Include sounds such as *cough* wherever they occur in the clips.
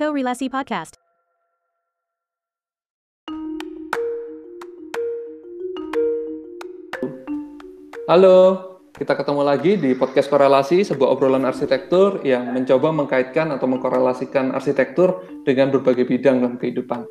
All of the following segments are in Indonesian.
Co-Relasi Podcast. Halo, kita ketemu lagi di podcast korelasi, sebuah obrolan arsitektur yang mencoba mengkaitkan atau mengkorelasikan arsitektur dengan berbagai bidang dalam kehidupan.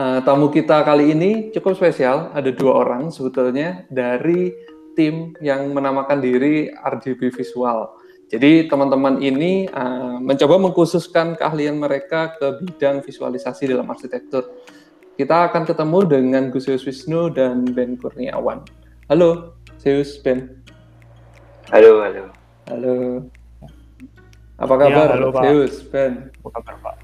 Uh, tamu kita kali ini cukup spesial, ada dua orang sebetulnya dari tim yang menamakan diri RGB Visual. Jadi teman-teman ini uh, mencoba mengkhususkan keahlian mereka ke bidang visualisasi dalam arsitektur. Kita akan ketemu dengan Gus Wisnu dan Ben Kurniawan. Halo, Zeus, Ben. Halo, halo. Halo. Apa kabar, ya, halo, Pak. Zeus, Ben? Apa kabar Pak?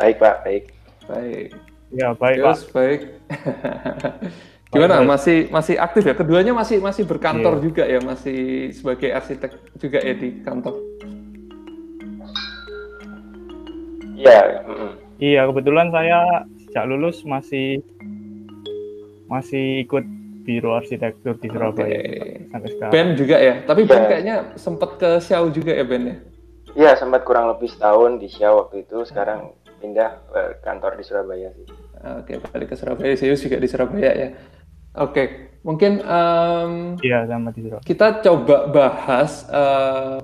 Baik, Pak, baik. Baik. Ya baik Zeus, Pak. baik. *laughs* Gimana? Masih masih aktif ya? Keduanya masih masih berkantor Iya. juga ya, masih sebagai arsitek juga ya di kantor. Iya, mm-mm. Iya kebetulan saya sejak lulus masih masih ikut biro arsitektur di Surabaya Oke. sampai sekarang. Ben juga ya, tapi Ben Iya. kayaknya sempat ke Xiao juga ya Ben ya. Iya, sempat kurang lebih setahun di Xiao waktu itu, sekarang pindah ke kantor di Surabaya sih. Oke, balik ke Surabaya. Zeus juga di Surabaya ya. Oke, mungkin em, Iya sama kita coba bahas em,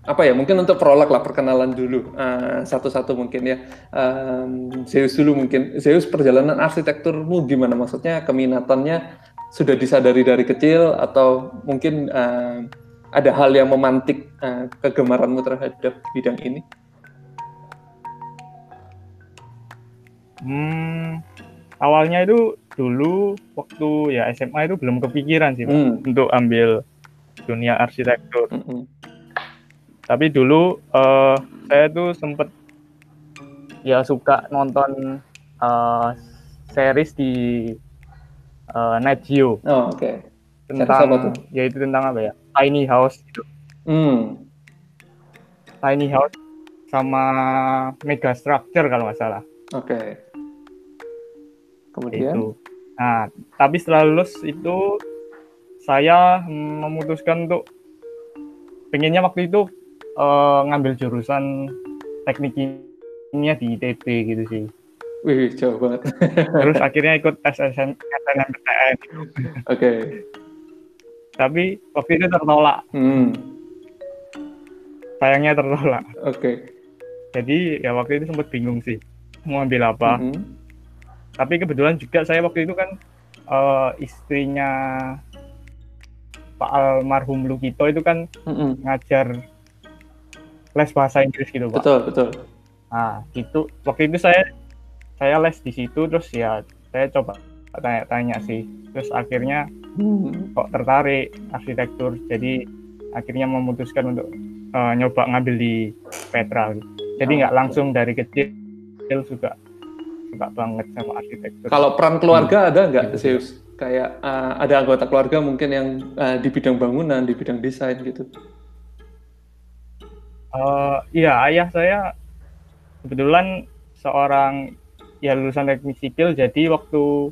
apa ya mungkin untuk prolog lah perkenalan dulu. Eh, satu-satu mungkin ya. Em, Zeus dulu mungkin. Zeus perjalanan arsitekturmu gimana? Maksudnya keminatannya sudah disadari dari kecil atau mungkin em, ada hal yang memantik eh, kegemaranmu terhadap bidang ini? Hmm, awalnya itu dulu waktu ya SMA itu belum kepikiran sih Hmm. untuk ambil dunia arsitektur. Mm-mm. Tapi dulu eh, saya tuh sempet ya suka nonton eh, series di eh, Net Geo oh oke apa tentang tuh? yaitu tentang apa ya tiny house gitu hmm tiny house sama mega structure kalau nggak salah oke kemudian? Itu. Nah tapi setelah lulus itu saya mm, memutuskan untuk pengennya waktu itu eh, ngambil jurusan teknik kimia di ITB gitu sih. Wih jauh banget. *laughs* Terus akhirnya ikut tes SN SNMPTN oke. Tapi waktu itu tertolak. Hmm. Sayangnya tertolak. Oke. Jadi ya waktu itu sempat bingung sih mau ambil apa. Mhm. Tapi kebetulan juga saya waktu itu kan eh, istrinya Pak almarhum Lukito itu kan Mm-mm. ngajar les bahasa Inggris gitu Pak. Betul, betul. Nah itu waktu itu saya saya les di situ terus ya saya coba tanya-tanya sih terus akhirnya Hmm. kok tertarik arsitektur jadi akhirnya memutuskan untuk eh, nyoba ngambil di Petra gitu. jadi Oh, nggak oke. langsung dari kecil suka suka banget sama arsitektur Kalau peran keluarga ada nggak, Gitu. Zeus? Kayak uh, ada anggota keluarga mungkin yang uh, di bidang bangunan, di bidang desain gitu. Eh, iya ayah saya kebetulan seorang ya lulusan teknik sipil jadi waktu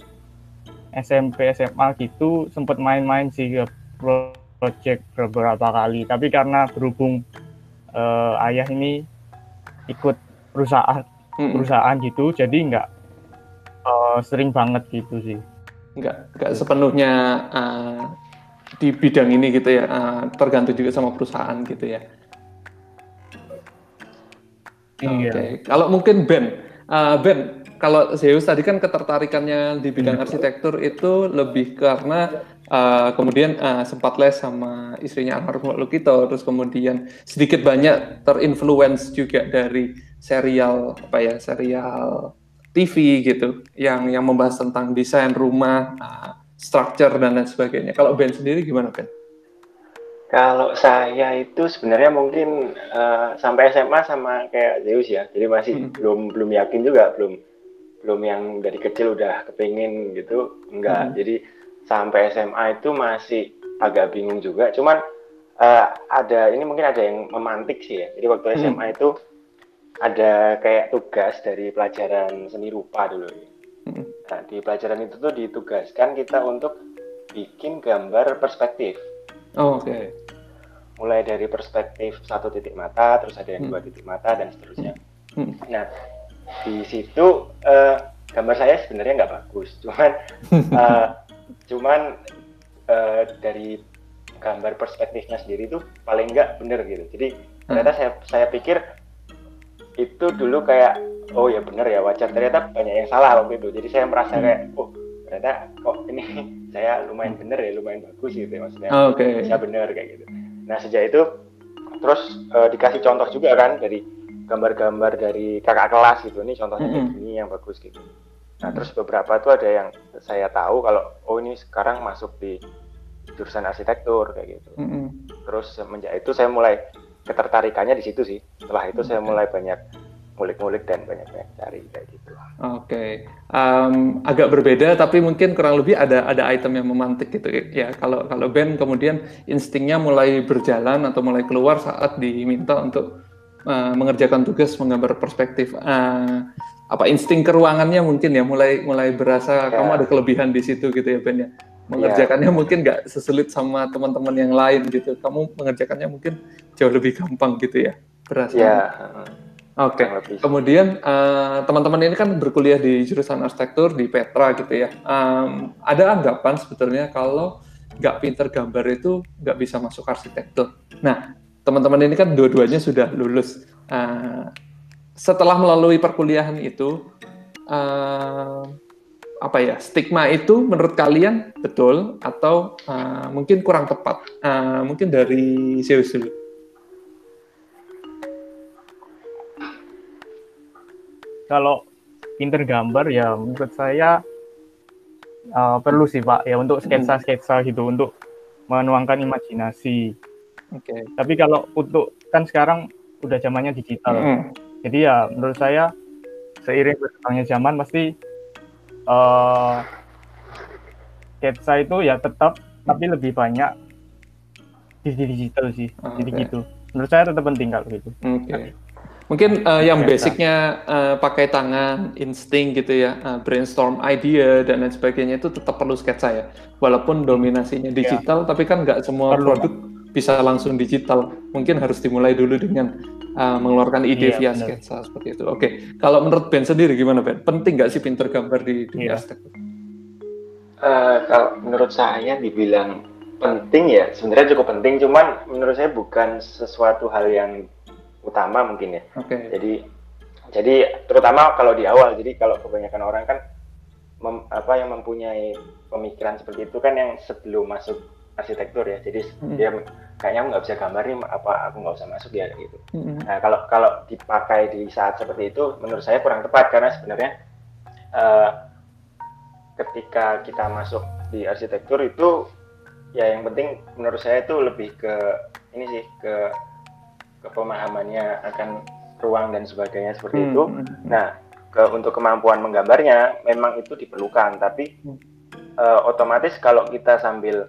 SMP SMA gitu sempat main-main sih ke project beberapa kali tapi karena berhubung eh, ayah ini ikut perusahaan Mm-mm. perusahaan gitu jadi nggak eh, sering banget gitu sih Nggak, nggak sepenuhnya uh, di bidang ini gitu ya. uh, tergantung juga sama perusahaan gitu ya. Iya. Oke. Kalau mungkin Ben, uh, Ben, kalau Zeus tadi kan ketertarikannya di bidang arsitektur itu lebih karena uh, kemudian uh, sempat les sama istrinya almarhum Lukito, terus kemudian sedikit banyak terinfluence juga dari serial apa ya, serial TV gitu, yang yang membahas tentang desain rumah, uh, structure dan lain sebagainya. Kalau Ben sendiri gimana Ben? Kalau saya itu sebenarnya mungkin eh, sampai SMA sama kayak Zeus ya, jadi masih Hmm. belum belum yakin juga, belum belum yang dari kecil udah kepingin gitu, enggak. Hmm. Jadi sampai SMA itu masih agak bingung juga. Cuman eh, ada ini mungkin ada yang memantik sih ya. Jadi waktu Hmm. SMA itu ada kayak tugas dari pelajaran seni rupa dulu. Hmm. Nah, di pelajaran itu tuh ditugaskan kita untuk bikin gambar perspektif. Oh, Oke. mulai dari perspektif satu titik mata, terus ada yang Hmm. dua titik mata dan seterusnya. Hmm. Nah, di situ uh, gambar saya sebenarnya nggak bagus, *laughs* cuman uh, cuman uh, dari gambar perspektifnya sendiri itu paling nggak bener gitu. Jadi ternyata saya saya pikir itu dulu kayak oh ya bener ya wajar ternyata banyak yang salah waktu itu. Jadi saya merasa kayak oh ternyata kok ini *laughs* saya lumayan bener ya lumayan bagus gitu ya maksudnya okay. saya bener kayak gitu. Nah sejak itu terus uh, dikasih contoh juga kan dari gambar-gambar dari kakak kelas gitu ini contohnya mm -hmm. ini yang bagus gitu nah terus beberapa tuh ada yang saya tahu kalau oh ini sekarang masuk di jurusan arsitektur kayak gitu mm -hmm. terus semenjak itu saya mulai ketertarikannya di situ sih setelah itu okay. saya mulai banyak ngulik-ngulik dan banyak-banyak cari kayak gitu. Oke, okay. um, agak berbeda tapi mungkin kurang lebih ada ada item yang memantik gitu ya. Kalau kalau Ben kemudian instingnya mulai berjalan atau mulai keluar saat diminta untuk uh, mengerjakan tugas menggambar perspektif. Uh, apa insting keruangannya mungkin ya mulai mulai berasa ya. kamu ada kelebihan di situ gitu ya Ben ya. Mengerjakannya ya. mungkin nggak sesulit sama teman-teman yang lain gitu. Kamu mengerjakannya mungkin jauh lebih gampang gitu ya. Berasa. Ya. Oke. Okay. Kemudian uh, teman-teman ini kan berkuliah di jurusan arsitektur di Petra gitu ya. Um, ada anggapan sebetulnya kalau nggak pinter gambar itu nggak bisa masuk arsitektur. Nah, teman-teman ini kan dua-duanya sudah lulus. Uh, setelah melalui perkuliahan itu, uh, apa ya stigma itu menurut kalian betul atau uh, mungkin kurang tepat? Uh, mungkin dari Zeus dulu. Kalau pinter gambar ya menurut saya uh, perlu sih pak ya untuk sketsa-sketsa gitu untuk menuangkan imajinasi Oke. Okay. Tapi kalau untuk kan sekarang udah zamannya digital. Mm. Jadi ya menurut saya seiring berkembangnya zaman pasti uh, itu ya tetap tapi lebih banyak di digital sih. Okay. Jadi gitu. Menurut saya tetap penting kalau gitu. Oke. Okay. Mungkin uh, yang basicnya uh, pakai tangan, insting gitu ya, uh, brainstorm idea dan lain sebagainya itu tetap perlu sketsa ya. Walaupun dominasinya iya. digital, ya. tapi kan nggak semua perlu. produk bisa langsung digital. Mungkin harus dimulai dulu dengan uh, mengeluarkan ide iya, via sketsa seperti itu. Oke, okay. kalau menurut Ben sendiri gimana Ben? Penting nggak sih pinter gambar di dunia iya. arsitektur? Uh, kalau menurut saya dibilang penting ya, sebenarnya cukup penting. Cuman menurut saya bukan sesuatu hal yang utama mungkin ya. Oke. Okay. Jadi jadi terutama kalau di awal. Jadi kalau kebanyakan orang kan mem, apa yang mempunyai pemikiran seperti itu kan yang sebelum masuk arsitektur ya jadi hmm. dia kayaknya aku nggak bisa gambar nih apa aku nggak usah masuk ya gitu hmm. nah kalau kalau dipakai di saat seperti itu menurut saya kurang tepat karena sebenarnya uh, ketika kita masuk di arsitektur itu ya yang penting menurut saya itu lebih ke ini sih ke ke pemahamannya akan ruang dan sebagainya seperti hmm. itu nah ke untuk kemampuan menggambarnya memang itu diperlukan tapi uh, otomatis kalau kita sambil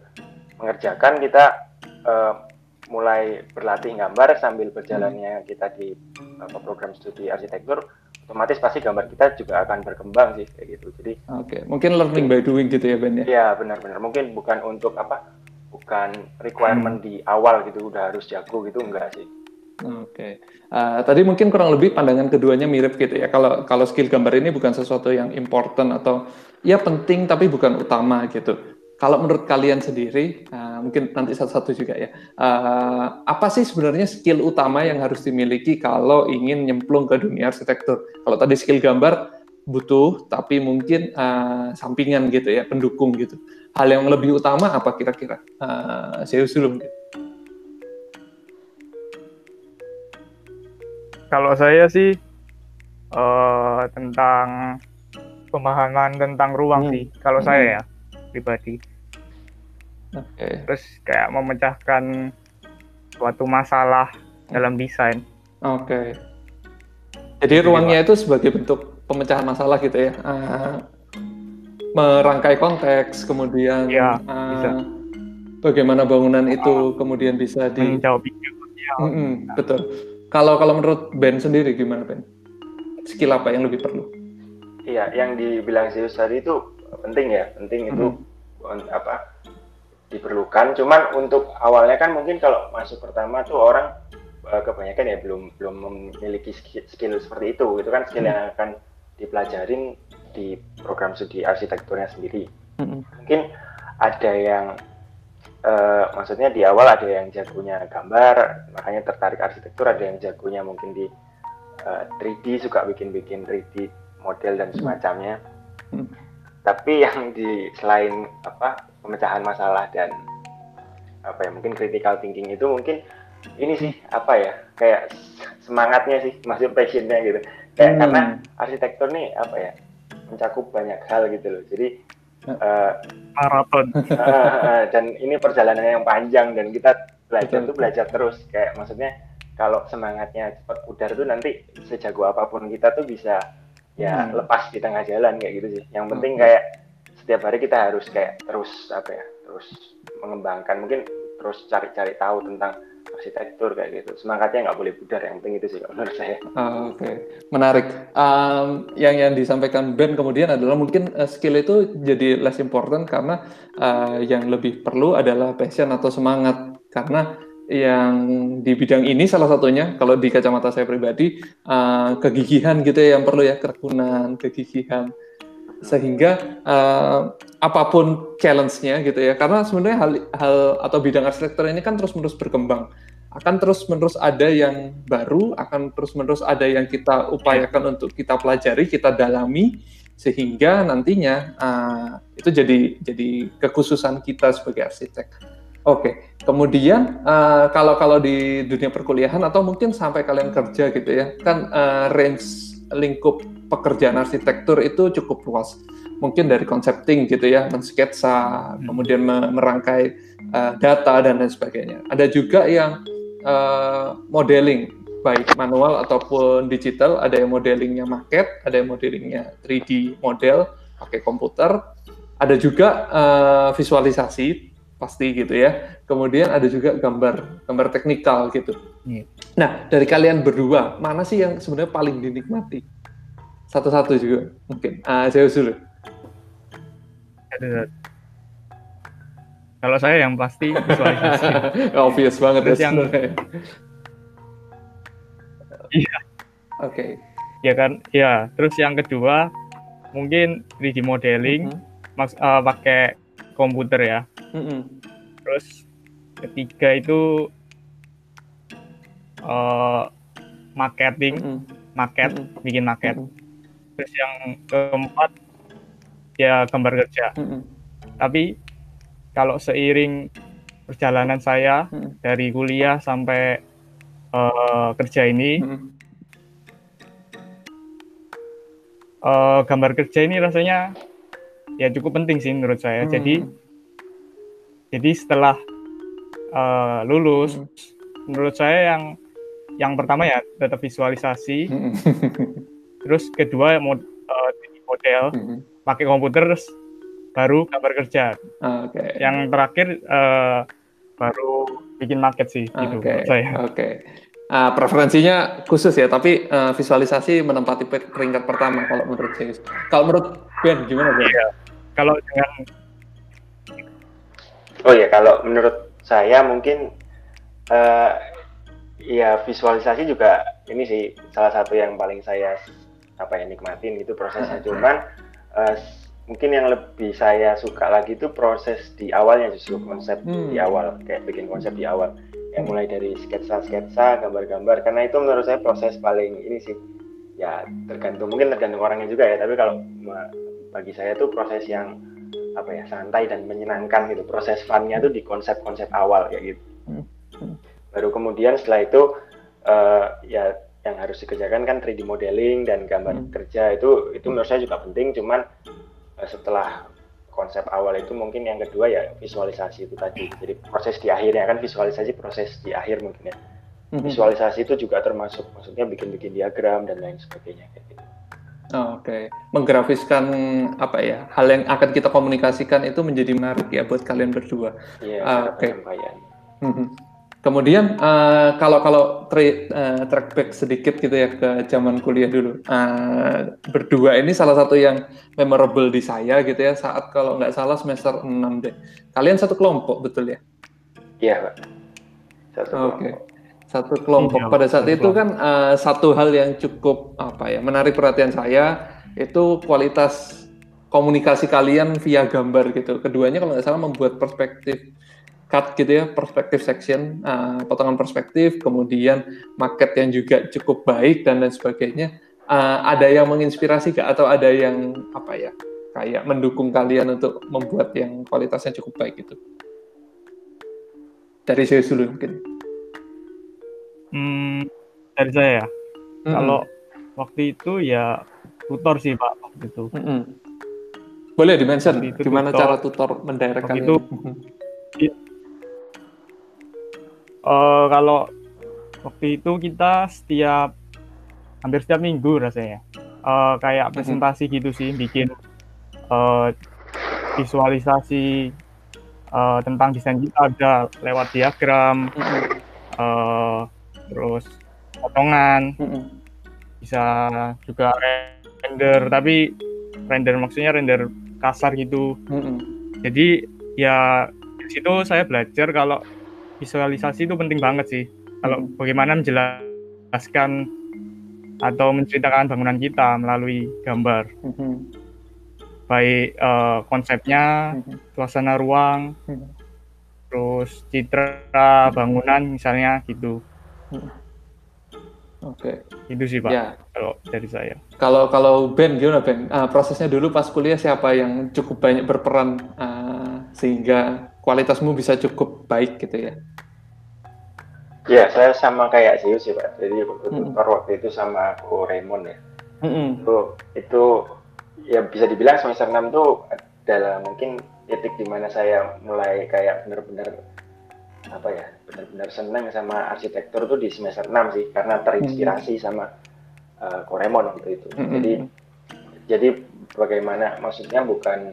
mengerjakan kita uh, mulai berlatih gambar sambil berjalannya kita di uh, program studi arsitektur otomatis pasti gambar kita juga akan berkembang sih kayak gitu jadi oke okay. mungkin learning by doing gitu ya Ben ya iya benar-benar mungkin bukan untuk apa bukan requirement hmm. di awal gitu udah harus jago gitu enggak sih Oke, okay. uh, tadi mungkin kurang lebih pandangan keduanya mirip gitu ya. Kalau kalau skill gambar ini bukan sesuatu yang important atau ya penting tapi bukan utama gitu. Kalau menurut kalian sendiri, uh, mungkin nanti satu-satu juga ya, uh, apa sih sebenarnya skill utama yang harus dimiliki kalau ingin nyemplung ke dunia arsitektur? Kalau tadi skill gambar butuh, tapi mungkin uh, sampingan gitu ya, pendukung gitu. Hal yang lebih utama apa kira-kira? Uh, saya usul mungkin. Kalau saya sih uh, tentang pemahaman tentang ruang hmm. sih. Kalau hmm. saya ya pribadi. Okay. Terus kayak memecahkan suatu masalah dalam desain. Oke. Okay. Jadi Jadi ruangnya itu sebagai bentuk pemecahan masalah gitu ya. Uh, merangkai konteks, kemudian ya, uh, bisa. bagaimana bangunan itu kemudian bisa di menjawab mm -mm, betul. Kalau kalau menurut Ben sendiri gimana Ben? Skill apa yang lebih perlu? Iya, yang dibilang Zeus tadi itu penting ya, penting itu hmm. apa diperlukan. Cuman untuk awalnya kan mungkin kalau masuk pertama tuh orang uh, kebanyakan ya belum belum memiliki skill, seperti itu itu kan skill hmm. yang akan dipelajarin di program studi arsitekturnya sendiri hmm. mungkin ada yang uh, maksudnya di awal ada yang jagonya gambar makanya tertarik arsitektur ada yang jagonya mungkin di uh, 3D suka bikin-bikin 3D model dan semacamnya hmm. Tapi yang di selain apa pemecahan masalah dan apa ya mungkin critical thinking itu mungkin ini sih apa ya kayak semangatnya sih masih passionnya gitu. Kayak hmm. karena arsitektur nih apa ya mencakup banyak hal gitu loh. Jadi uh, maraton. *laughs* Uh, dan ini perjalanan yang panjang dan kita belajar tuh belajar terus. Kayak maksudnya kalau semangatnya cepat pudar tuh nanti sejago apa pun kita tuh bisa ya hmm. lepas di tengah jalan kayak gitu sih yang penting hmm. kayak setiap hari kita harus kayak terus apa ya terus mengembangkan mungkin terus cari-cari tahu tentang arsitektur kayak gitu semangatnya nggak boleh pudar yang penting itu sih menurut saya uh, oke okay. menarik um, yang yang disampaikan Ben kemudian adalah mungkin uh, skill itu jadi less important karena uh, yang lebih perlu adalah passion atau semangat karena yang di bidang ini salah satunya kalau di kacamata saya pribadi uh, kegigihan gitu ya yang perlu ya ketekunan kegigihan sehingga uh, apa pun challenge-nya gitu ya karena sebenarnya hal, hal atau bidang arsitektur ini kan terus-menerus berkembang akan terus-menerus ada yang baru akan terus-menerus ada yang kita upayakan untuk kita pelajari kita dalami sehingga nantinya uh, itu jadi jadi kekhususan kita sebagai arsitek. Oke, kemudian uh, kalau kalau di dunia perkuliahan atau mungkin sampai kalian kerja gitu ya, kan uh, range lingkup pekerjaan arsitektur itu cukup luas. Mungkin dari concepting gitu ya, mensketsa, hmm. kemudian merangkai uh, data dan lain sebagainya. Ada juga yang uh, modeling, baik manual ataupun digital. Ada yang modelingnya maket, ada yang modelingnya 3D model pakai komputer. Ada juga uh, visualisasi pasti gitu ya. Kemudian ada juga gambar, gambar teknikal gitu. Yeah. Nah, dari kalian berdua, mana sih yang sebenarnya paling dinikmati? Satu-satu juga mungkin. Ah, saya dulu. Kalau saya yang pasti visualisasi. *laughs* Obvious banget Terus ya. Yang... Iya. Oke. Okay. Ya kan, ya. Terus yang kedua mungkin 3D modeling, uh -huh. mas, uh, pakai komputer ya. Uh -huh. Terus ketiga itu uh, marketing, uh -huh. market, uh -huh. bikin market. Uh -huh terus yang keempat ya gambar kerja mm -hmm. tapi kalau seiring perjalanan saya mm -hmm. dari kuliah sampai uh, kerja ini mm -hmm. uh, gambar kerja ini rasanya ya cukup penting sih menurut saya mm -hmm. jadi jadi setelah uh, lulus mm -hmm. menurut saya yang yang pertama ya tetap visualisasi mm -hmm. terus kedua mod, uh, model mm-hmm. pakai komputer terus baru gambar kerja okay. yang terakhir uh, baru bikin market sih okay. gitu saya oke okay. Uh, preferensinya khusus ya, tapi uh, visualisasi menempati peringkat pertama kalau menurut saya. Kalau menurut Ben gimana Ben? Iya. Kalau dengan Oh ya, kalau menurut saya mungkin uh, ya visualisasi juga ini sih salah satu yang paling saya apa ya nikmatin gitu prosesnya. Cuman uh, mungkin yang lebih saya suka lagi itu proses di awalnya justru konsep hmm. di awal kayak bikin konsep di awal. Yang mulai dari sketsa-sketsa gambar-gambar karena itu menurut saya proses paling ini sih. Ya tergantung mungkin tergantung orangnya juga ya tapi kalau bagi saya tuh proses yang apa ya santai dan menyenangkan gitu proses funnya tuh di konsep-konsep awal kayak gitu hmm. Hmm. baru kemudian setelah itu uh, ya yang harus dikerjakan kan 3D modeling dan gambar hmm. kerja itu itu menurut saya juga penting cuman uh, setelah konsep awal itu mungkin yang kedua ya visualisasi itu tadi jadi proses di akhirnya kan visualisasi proses di akhir mungkin ya hmm. visualisasi itu juga termasuk maksudnya bikin-bikin diagram dan lain sebagainya gitu. Oke, okay. menggrafiskan apa ya hal yang akan kita komunikasikan itu menjadi menarik ya buat kalian berdua. Iya. Uh, Oke. Okay. Kemudian uh, kalau kalau tra uh, track back sedikit gitu ya ke zaman kuliah dulu, uh, berdua ini salah satu yang memorable di saya gitu ya saat kalau nggak salah semester 6 deh. Kalian satu kelompok betul ya? Iya pak. Oke. Okay. Satu kelompok. Iya, Pada saat itu kan uh, satu hal yang cukup apa ya menarik perhatian saya itu kualitas komunikasi kalian via gambar gitu. Keduanya kalau nggak salah membuat perspektif cut gitu ya, perspektif section, uh, potongan perspektif, kemudian market yang juga cukup baik dan lain sebagainya. Uh, ada yang menginspirasi gak atau ada yang apa ya kayak mendukung kalian untuk membuat yang kualitasnya cukup baik gitu? Dari saya dulu mungkin. Hmm, dari saya. Hmm. Kalau waktu itu ya tutor sih pak waktu itu. Hmm. Boleh dimention itu gimana tutor, cara tutor mendirect kalian? Itu uh, kalau waktu itu kita setiap hampir setiap minggu rasanya uh, kayak presentasi gitu sih bikin uh, visualisasi uh, tentang desain kita ada lewat diagram. Uh, terus potongan mm-hmm. bisa juga render tapi render maksudnya render kasar gitu mm-hmm. jadi ya di situ saya belajar kalau visualisasi itu penting banget sih kalau mm-hmm. bagaimana menjelaskan atau menceritakan bangunan kita melalui gambar mm-hmm. baik uh, konsepnya mm-hmm. suasana ruang mm-hmm. terus citra bangunan misalnya gitu Oke. Okay. Itu sih Pak. Ya. Kalau dari saya. Kalau kalau Ben gimana Ben? Uh, prosesnya dulu pas kuliah siapa yang cukup banyak berperan uh, sehingga kualitasmu bisa cukup baik gitu ya? Ya, saya sama kayak Siu sih Pak. Jadi tutor mm -hmm. waktu itu sama Ko Raymond ya. Mm -hmm. Itu itu ya bisa dibilang semester 6 tuh adalah mungkin titik di mana saya mulai kayak benar-benar apa ya benar-benar senang sama arsitektur tuh di semester 6 sih karena terinspirasi hmm. sama uh, Koremon waktu itu. Hmm. Jadi jadi bagaimana maksudnya bukan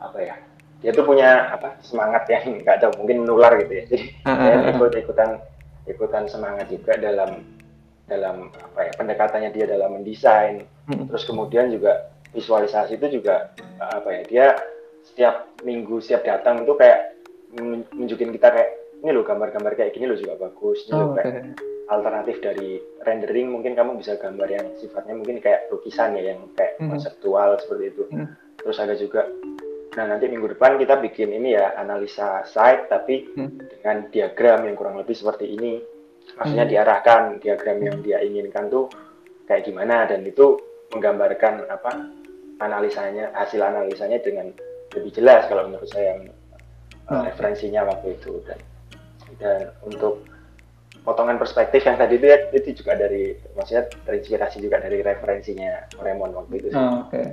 apa ya dia tuh punya apa semangat yang *laughs* nggak tahu mungkin menular gitu ya. Jadi hmm. saya ikut ikutan ikutan semangat juga dalam dalam apa ya pendekatannya dia dalam mendesain. Hmm. Terus kemudian juga visualisasi itu juga apa ya dia setiap minggu setiap datang itu kayak nunjukin kita kayak ini loh gambar-gambar kayak gini loh juga bagus ini oh, loh kayak okay. alternatif dari rendering mungkin kamu bisa gambar yang sifatnya mungkin kayak lukisan ya yang kayak mm. konseptual seperti itu mm. terus ada juga nah nanti minggu depan kita bikin ini ya analisa site tapi mm. dengan diagram yang kurang lebih seperti ini maksudnya mm. diarahkan diagram yang dia inginkan tuh kayak gimana dan itu menggambarkan apa analisanya hasil analisanya dengan lebih jelas kalau menurut saya oh. referensinya waktu itu dan dan untuk potongan perspektif yang tadi itu itu juga dari maksudnya terinspirasi juga dari referensinya Raymond waktu itu. Oh, Oke. Okay.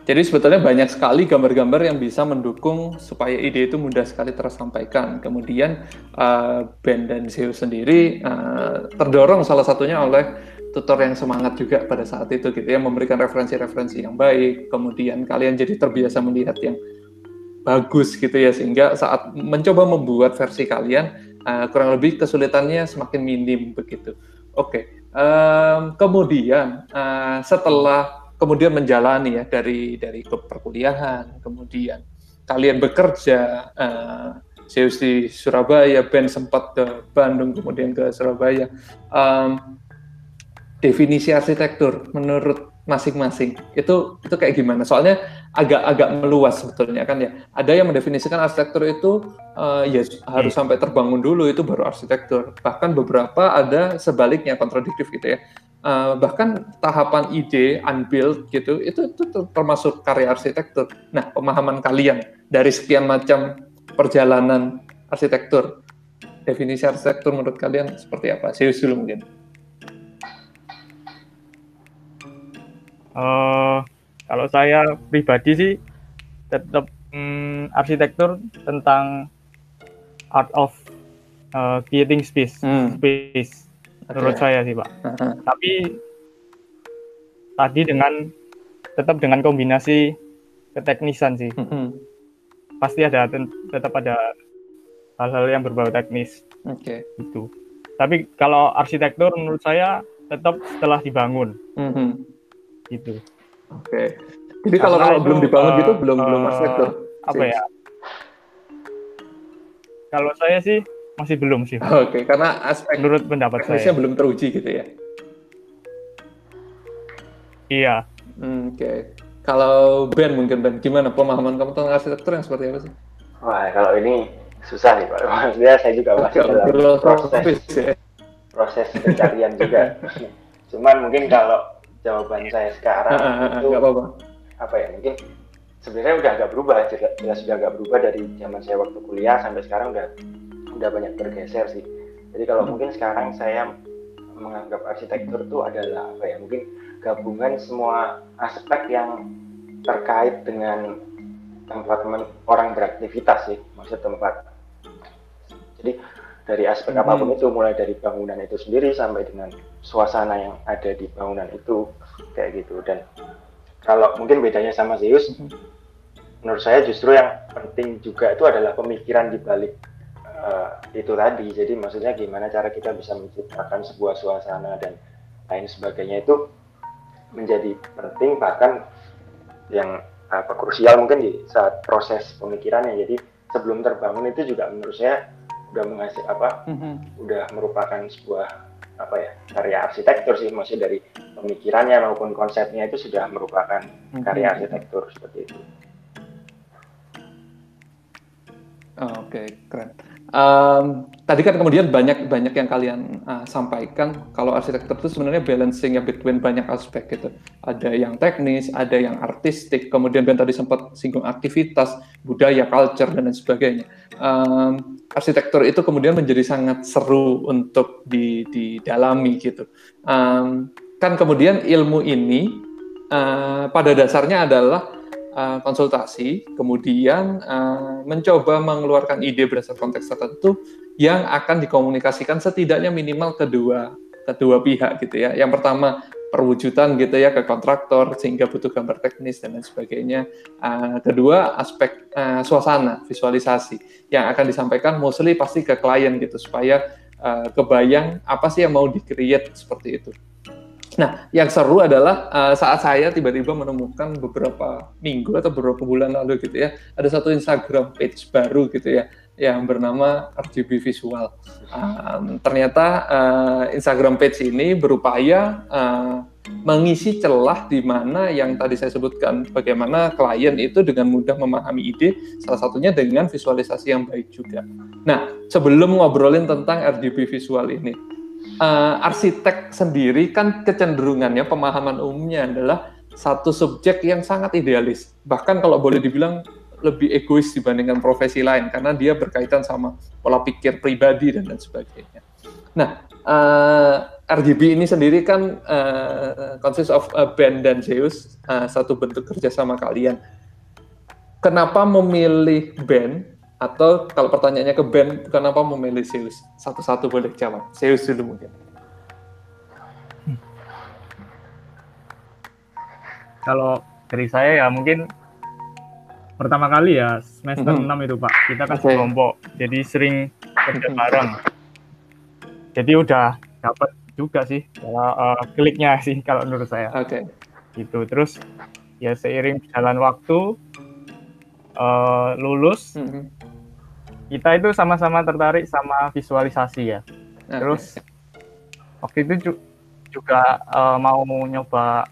Jadi sebetulnya banyak sekali gambar-gambar yang bisa mendukung supaya ide itu mudah sekali tersampaikan. Kemudian uh, Ben dan Zeus sendiri uh, terdorong salah satunya oleh tutor yang semangat juga pada saat itu gitu ya memberikan referensi-referensi yang baik. Kemudian kalian jadi terbiasa melihat yang bagus gitu ya sehingga saat mencoba membuat versi kalian uh, kurang lebih kesulitannya semakin minim begitu. Oke, okay. um, kemudian uh, setelah kemudian menjalani ya dari dari perkuliahan, kemudian kalian bekerja, uh, di Surabaya, Ben sempat ke Bandung, kemudian ke Surabaya. Um, definisi arsitektur menurut masing-masing itu itu kayak gimana? Soalnya agak-agak meluas sebetulnya kan ya. Ada yang mendefinisikan arsitektur itu uh, ya harus sampai terbangun dulu itu baru arsitektur. Bahkan beberapa ada sebaliknya kontradiktif gitu ya. Uh, bahkan tahapan ide unbuilt gitu itu itu termasuk karya arsitektur. Nah, pemahaman kalian dari sekian macam perjalanan arsitektur, definisi arsitektur menurut kalian seperti apa? Serius dulu mungkin. Uh, kalau saya pribadi sih tetap hmm, arsitektur tentang art of uh, creating space, hmm. space menurut saya sih pak. Uh-huh. Tapi tadi dengan tetap dengan kombinasi keteknisan sih. Uh-huh. Pasti ada tetap ada hal-hal yang berbau teknis. Oke. Okay. Itu. Tapi kalau arsitektur menurut saya tetap setelah dibangun. Uh-huh gitu. Oke. Okay. Jadi kalau kalau belum dibangun uh, gitu belum uh, belum arsitektur. Apa ya? Kalau saya sih masih belum sih. *laughs* Oke, okay, karena aspek menurut pendapat saya belum teruji gitu ya. Iya. Hmm, Oke. Okay. Kalau Ben mungkin Ben, gimana pemahaman kamu tentang arsitektur yang seperti apa sih? Wah, kalau ini susah nih Pak. *laughs* Maksudnya saya juga masih dalam proses, proses pencarian juga. *laughs* Cuman mungkin kalau jawaban saya sekarang itu apa -apa. apa ya mungkin sebenarnya udah agak berubah jelas sudah agak berubah dari zaman saya waktu kuliah sampai sekarang udah udah banyak bergeser sih jadi kalau hmm. mungkin sekarang saya menganggap arsitektur itu adalah apa ya mungkin gabungan semua aspek yang terkait dengan tempat orang beraktivitas sih maksud tempat jadi dari aspek hmm. apa pun itu mulai dari bangunan itu sendiri sampai dengan suasana yang ada di bangunan itu kayak gitu dan kalau mungkin bedanya sama Zeus hmm menurut saya justru yang penting juga itu adalah pemikiran di balik uh, itu tadi. Jadi maksudnya gimana cara kita bisa menciptakan sebuah suasana dan lain sebagainya itu menjadi penting bahkan yang apa krusial mungkin di saat proses pemikirannya. Jadi sebelum terbangun itu juga menurut saya udah mengasih apa mm-hmm. udah merupakan sebuah apa ya karya arsitektur sih maksudnya dari pemikirannya maupun konsepnya itu sudah merupakan mm-hmm. karya arsitektur seperti itu. Oh, Oke, okay, keren. Um, tadi kan kemudian banyak banyak yang kalian uh, sampaikan kalau arsitektur itu sebenarnya balancing ya between banyak aspek gitu. Ada yang teknis, ada yang artistik, kemudian Ben tadi sempat singgung aktivitas, budaya, culture dan lain sebagainya. Um, arsitektur itu kemudian menjadi sangat seru untuk didalami gitu. Um, kan kemudian ilmu ini uh, pada dasarnya adalah uh, konsultasi, kemudian uh, mencoba mengeluarkan ide berdasarkan konteks tertentu yang akan dikomunikasikan setidaknya minimal kedua kedua pihak gitu ya. Yang pertama perwujudan gitu ya ke kontraktor sehingga butuh gambar teknis dan lain sebagainya. Uh, kedua aspek uh, suasana visualisasi yang akan disampaikan mostly pasti ke klien gitu supaya uh, kebayang apa sih yang mau di-create seperti itu. Nah, yang seru adalah uh, saat saya tiba-tiba menemukan beberapa minggu atau beberapa bulan lalu gitu ya, ada satu Instagram page baru gitu ya, yang bernama RGB Visual. Um, ternyata uh, Instagram page ini berupaya uh, mengisi celah di mana yang tadi saya sebutkan, bagaimana klien itu dengan mudah memahami ide, salah satunya dengan visualisasi yang baik juga. Nah, sebelum ngobrolin tentang RGB Visual ini, uh, arsitek sendiri kan kecenderungannya pemahaman umumnya adalah satu subjek yang sangat idealis. Bahkan kalau boleh dibilang lebih egois dibandingkan profesi lain karena dia berkaitan sama pola pikir pribadi dan lain sebagainya. Nah, uh, eh, RGB ini sendiri kan uh, consist of a band dan Zeus, uh, satu bentuk kerjasama kalian. Kenapa memilih band atau kalau pertanyaannya ke Ben, kenapa memilih Zeus? Satu-satu boleh jawab. Zeus dulu mungkin. Kalau dari saya ya mungkin pertama kali ya semester mm -hmm. 6 itu Pak. Kita kan okay. kelompok, jadi sering kerja bareng. Jadi udah dapat juga sih uh, kliknya sih kalau menurut saya. Oke. Okay. Gitu. Terus ya seiring jalan waktu uh, lulus mm -hmm kita itu sama-sama tertarik sama visualisasi ya. Terus waktu itu juga uh, mau nyoba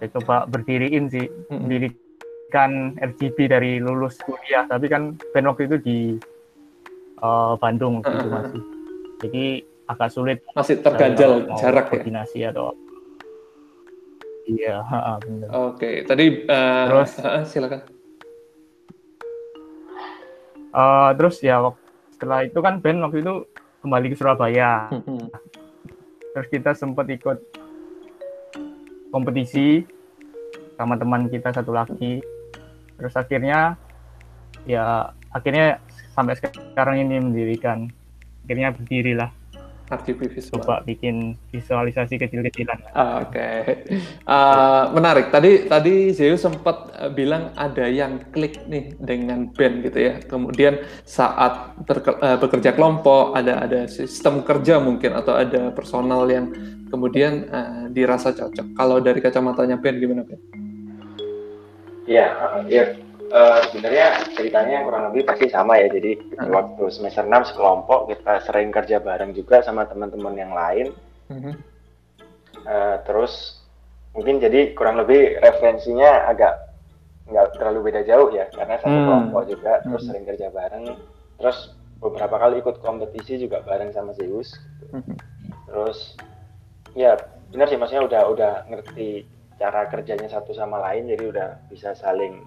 ya coba berdiriin sih, dirikan RGB dari lulus kuliah, tapi kan band waktu itu di uh, Bandung waktu itu masih. Jadi agak sulit. Masih terganjal jarak ya? koordinasi ya. atau Iya, Oke, okay. tadi uh, terus uh, silakan uh, terus ya setelah itu kan band waktu itu kembali ke Surabaya. Hmm. terus kita sempat ikut kompetisi sama teman kita satu lagi. Terus akhirnya ya akhirnya sampai sekarang ini mendirikan. Akhirnya berdirilah RGB visual. Coba bikin visualisasi kecil-kecilan. Oke, okay. uh, eh, menarik. Tadi tadi Zeus sempat uh, bilang ada yang klik nih dengan band gitu ya. Kemudian saat uh, bekerja kelompok ada ada sistem kerja mungkin atau ada personal yang kemudian uh, dirasa cocok. Kalau dari kacamatanya band gimana band? Ya, ya uh, sebenarnya ceritanya kurang lebih pasti sama ya. Jadi hmm. waktu semester 6 sekelompok kita sering kerja bareng juga sama teman-teman yang lain. Hmm. Uh, terus mungkin jadi kurang lebih referensinya agak nggak terlalu beda jauh ya karena satu hmm. kelompok juga terus hmm. sering kerja bareng terus beberapa kali ikut kompetisi juga bareng sama Zeus hmm. terus ya benar sih maksudnya udah udah ngerti cara kerjanya satu sama lain jadi udah bisa saling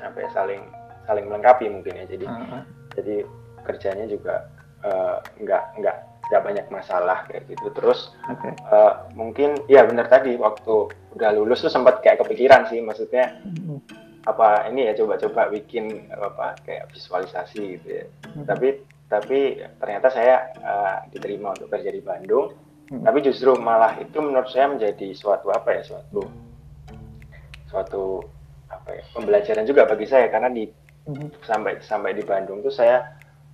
apa ya saling saling melengkapi mungkin ya jadi uh-huh. jadi kerjanya juga uh, nggak nggak nggak banyak masalah kayak gitu terus okay. uh, eh, mungkin ya benar tadi waktu udah lulus tuh sempat kayak kepikiran sih maksudnya uh-huh. apa ini ya coba-coba bikin apa kayak visualisasi gitu ya uh-huh. tapi tapi ternyata saya uh, diterima untuk kerja di Bandung hmm. tapi justru malah itu menurut saya menjadi suatu apa ya suatu suatu apa ya pembelajaran juga bagi saya karena di hmm. sampai sampai di Bandung tuh saya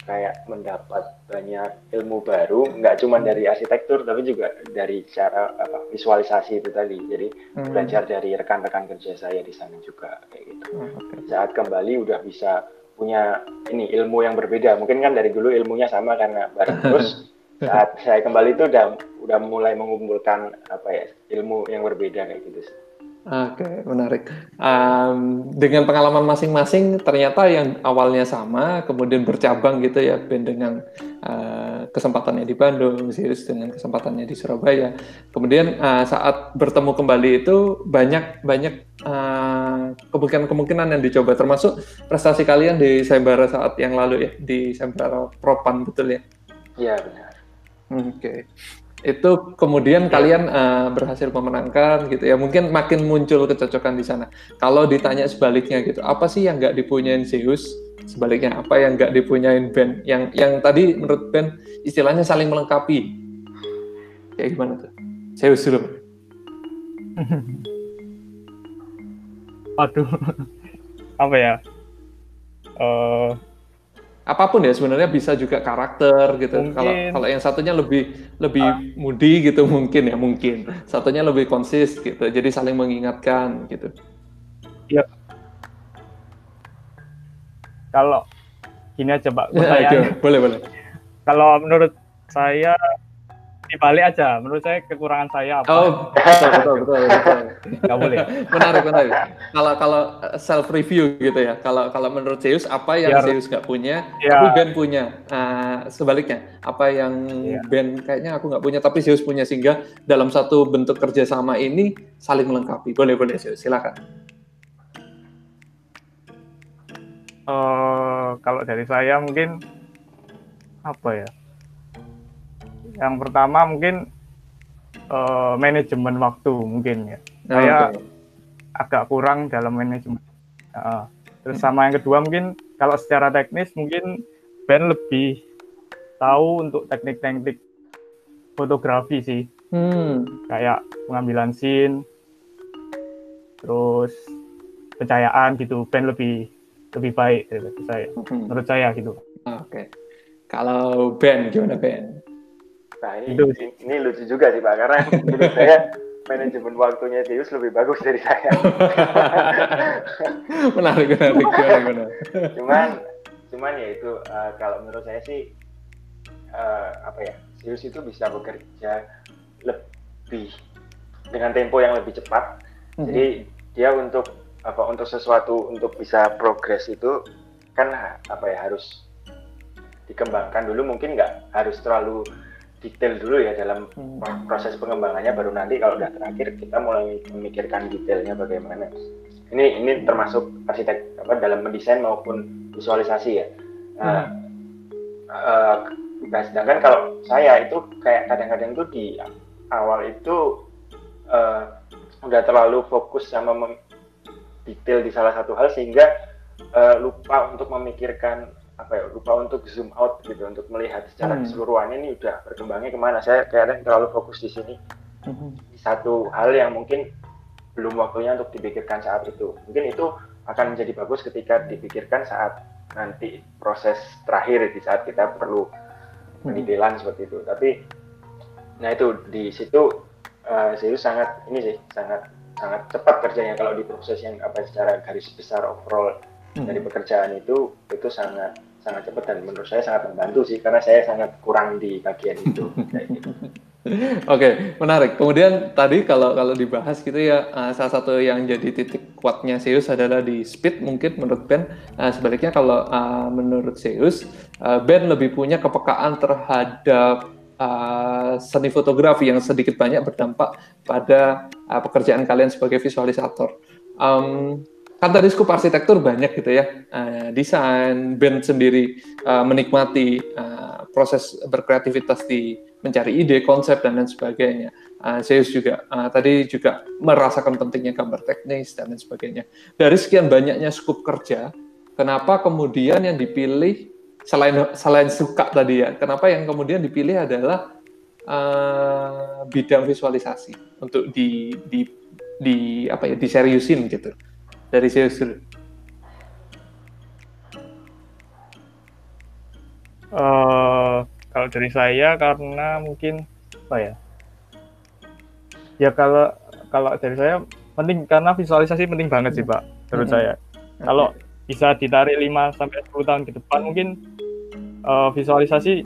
kayak mendapat banyak ilmu baru nggak cuma dari arsitektur tapi juga dari cara apa, visualisasi itu tadi jadi hmm. belajar dari rekan-rekan kerja saya di sana juga kayak gitu hmm, okay. saat kembali udah bisa punya ini ilmu yang berbeda mungkin kan dari dulu ilmunya sama karena bareng *laughs* terus saat saya kembali itu udah udah mulai mengumpulkan apa ya ilmu yang berbeda kayak gitu sih. Oke, okay, menarik. Um, dengan pengalaman masing-masing, ternyata yang awalnya sama, kemudian bercabang gitu ya, Ben dengan uh, kesempatannya di Bandung, Sirius dengan kesempatannya di Surabaya. Kemudian uh, saat bertemu kembali itu banyak banyak uh, kemungkinan-kemungkinan yang dicoba, termasuk prestasi kalian di Sayembara saat yang lalu ya, di Sayembara Propan betul ya? Iya benar. Oke. Okay. Itu kemudian ya. kalian uh, berhasil memenangkan gitu ya. Mungkin makin muncul kecocokan di sana. Kalau ditanya sebaliknya gitu, apa sih yang nggak dipunyain Zeus? Sebaliknya apa yang nggak dipunyain Ben? Yang yang tadi menurut Ben istilahnya saling melengkapi. Kayak gimana tuh? Zeus dulu. *laughs* Aduh. apa ya? Uh, apa pun ya sebenarnya bisa juga karakter gitu. Kalau kalau yang satunya lebih lebih ah. mudi gitu *laughs* mungkin ya mungkin. Satunya lebih konsis gitu. Jadi saling mengingatkan gitu. Iya. Kalau gini aja Pak, *laughs* ya, boleh boleh. Kalau menurut saya dibalik aja. Menurut saya kekurangan saya apa? Oh, betul betul betul. betul. Gak boleh. menarik menarik. Kalau kalau self review gitu ya. Kalau kalau menurut Zeus apa yang Biar, Zeus nggak punya, ya. tapi Ben punya. Uh, sebaliknya, apa yang ya. Ben kayaknya aku nggak punya, tapi Zeus punya sehingga dalam satu bentuk kerjasama ini saling melengkapi. Boleh boleh Zeus, silakan. Uh, kalau dari saya mungkin apa ya? Yang pertama mungkin uh, manajemen waktu mungkin ya. Oh, Saya okay. agak kurang dalam manajemen. Uh, terus sama yang kedua mungkin kalau secara teknis mungkin Ben lebih tahu untuk teknik-teknik fotografi sih. Hmm. Kayak pengambilan scene, terus pencahayaan gitu. Ben lebih lebih baik dari saya. Hmm. Menurut saya gitu. Oke. Okay. Kalau Ben gimana Ben? Nah ini, itu ini lucu juga sih Pak, karena *laughs* menurut saya manajemen waktunya Deus lebih bagus dari saya. *laughs* menarik, menarik, menarik, Cuman, cuman ya itu uh, kalau menurut saya sih uh, apa ya, Deus itu bisa bekerja lebih dengan tempo yang lebih cepat. Mm-hmm. Jadi dia untuk apa untuk sesuatu untuk bisa progres itu kan apa ya harus dikembangkan dulu mungkin nggak harus terlalu detail dulu ya dalam hmm. proses pengembangannya baru nanti kalau udah terakhir kita mulai memikirkan detailnya bagaimana. Ini ini termasuk arsitek apa dalam mendesain maupun visualisasi ya. Nah, uh, nah sedangkan kalau saya itu kayak kadang-kadang tuh di awal itu uh, udah terlalu fokus sama detail di salah satu hal sehingga uh, lupa untuk memikirkan apa ya lupa untuk zoom out gitu untuk melihat secara hmm. keseluruhan ini udah berkembangnya ke mana saya kadang terlalu fokus di sini hmm. di satu hal yang mungkin belum waktunya untuk dipikirkan saat itu mungkin itu akan menjadi bagus ketika dipikirkan saat nanti proses terakhir di saat kita perlu hmm. pendetailan seperti itu tapi nah itu di situ uh, sangat ini sih sangat sangat cepat kerjanya kalau di proses yang apa secara garis besar overall hmm. dari pekerjaan itu itu sangat sangat cepat dan menurut saya sangat membantu sih karena saya sangat kurang di bagian itu. gitu. *laughs* Oke, okay, menarik. Kemudian tadi kalau kalau dibahas gitu ya, uh, salah satu yang jadi titik kuatnya Zeus adalah di speed mungkin menurut Ben. Uh, sebaliknya kalau uh, menurut Zeus, uh, Ben lebih punya kepekaan terhadap uh, seni fotografi yang sedikit banyak berdampak pada uh, pekerjaan kalian sebagai visualisator. Um, kan tadi skup arsitektur banyak gitu ya, uh, desain, Ben sendiri uh, menikmati uh, proses berkreativitas di mencari ide, konsep dan lain sebagainya. Uh, Zeus juga uh, tadi juga merasakan pentingnya gambar teknis dan lain sebagainya. Dari sekian banyaknya skup kerja, kenapa kemudian yang dipilih selain selain suka tadi ya, kenapa yang kemudian dipilih adalah uh, bidang visualisasi untuk di di di apa ya diseriusin gitu dari Zeus dulu. Uh, kalau dari saya karena mungkin apa ya? Ya kalau kalau dari saya penting karena visualisasi penting banget sih Pak menurut hmm. saya. Kalau bisa ditarik 5 sampai 10 tahun ke depan mungkin uh, visualisasi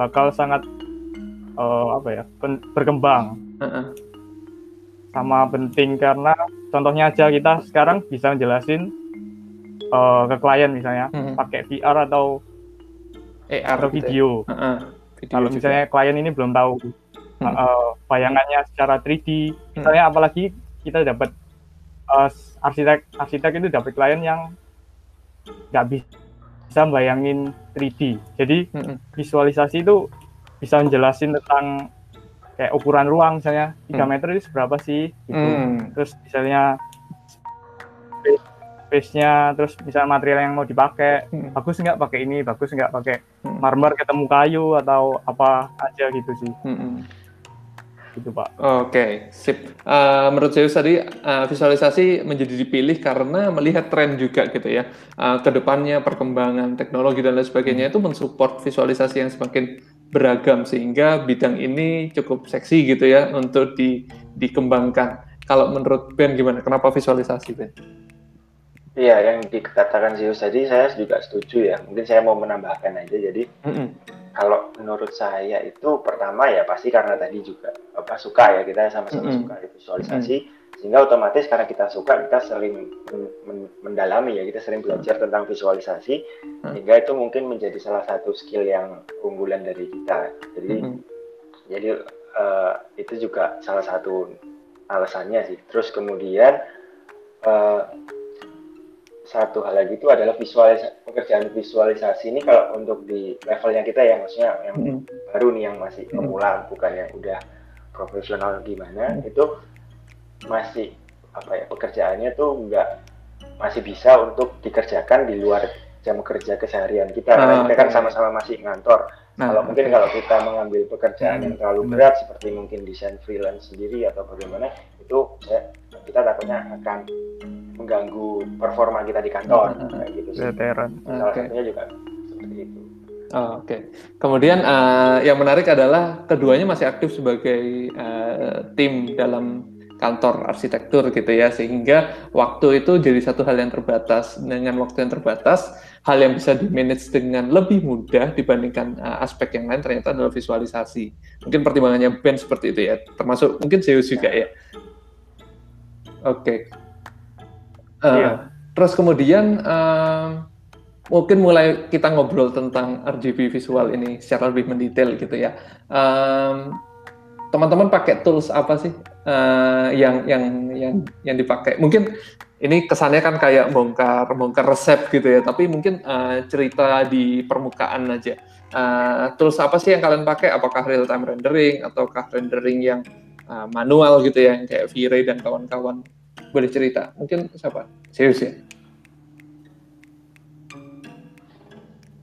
bakal sangat uh, apa ya berkembang sama penting karena contohnya aja kita sekarang bisa menjelasin uh, ke klien misalnya hmm. pakai VR atau AR atau gitu ya? video. Uh -uh. video Kalau juga. misalnya klien ini belum tahu hmm. uh, bayangannya secara 3D, hmm. misalnya apalagi kita dapat uh, arsitek arsitek itu dapat klien yang nggak bisa bayangin 3D. Jadi hmm. visualisasi itu bisa menjelasin tentang kayak ukuran ruang misalnya 3 hmm. meter itu seberapa sih gitu. Hmm. Terus misalnya space-nya terus misalnya material yang mau dipakai hmm. bagus nggak pakai ini bagus nggak pakai hmm. marmer ketemu kayu atau apa aja gitu sih hmm. gitu pak oke okay, sip uh, menurut saya tadi uh, visualisasi menjadi dipilih karena melihat tren juga gitu ya uh, ke depannya perkembangan teknologi dan lain sebagainya hmm. itu mensupport visualisasi yang semakin beragam sehingga bidang ini cukup seksi gitu ya untuk di, dikembangkan kalau menurut Ben gimana kenapa visualisasi Ben? Iya, yang dikatakan Zeus tadi saya juga setuju ya. Mungkin saya mau menambahkan aja. Jadi mm -hmm. kalau menurut saya itu pertama ya pasti karena tadi juga apa suka ya kita sama-sama mm -hmm. suka visualisasi. Mm -hmm. Sehingga otomatis karena kita suka kita sering men men mendalami ya, kita sering belajar tentang visualisasi. Mm -hmm. Sehingga itu mungkin menjadi salah satu skill yang unggulan dari kita. Jadi mm -hmm. jadi uh, itu juga salah satu alasannya sih. Terus kemudian uh, satu hal lagi itu adalah visualisasi pekerjaan visualisasi ini kalau untuk di levelnya kita ya maksudnya yang mm. baru nih yang masih pemula bukan yang udah profesional gimana mm. itu masih apa ya pekerjaannya tuh enggak masih bisa untuk dikerjakan di luar jam kerja keseharian kita karena kita kan sama-sama masih ngantor nah, kalau okay. mungkin kalau kita mengambil pekerjaan hmm, yang terlalu berat seperti mungkin desain freelance sendiri atau bagaimana itu saya, kita takutnya akan mengganggu performa kita di kantor hmm. kayak gitu sih. Veteran. Salah okay. satunya juga seperti itu. Oh, Oke. Okay. Kemudian uh, yang menarik adalah keduanya masih aktif sebagai uh, tim dalam kantor arsitektur gitu ya. Sehingga waktu itu jadi satu hal yang terbatas. Dengan waktu yang terbatas hal yang bisa di manage dengan lebih mudah dibandingkan uh, aspek yang lain ternyata adalah visualisasi. Mungkin pertimbangannya Ben seperti itu ya. Termasuk mungkin Zeus juga ya. Oke. Okay. uh, iya. terus kemudian uh, mungkin mulai kita ngobrol tentang RGB visual ini secara lebih mendetail gitu ya. Um, teman-teman pakai tools apa sih uh, yang yang yang yang dipakai? Mungkin ini kesannya kan kayak bongkar bongkar resep gitu ya, tapi mungkin uh, cerita di permukaan aja. Uh, tools apa sih yang kalian pakai? Apakah real time rendering ataukah rendering yang uh, manual gitu ya, yang kayak V-Ray dan kawan-kawan? Boleh cerita? Mungkin siapa? Serius ya?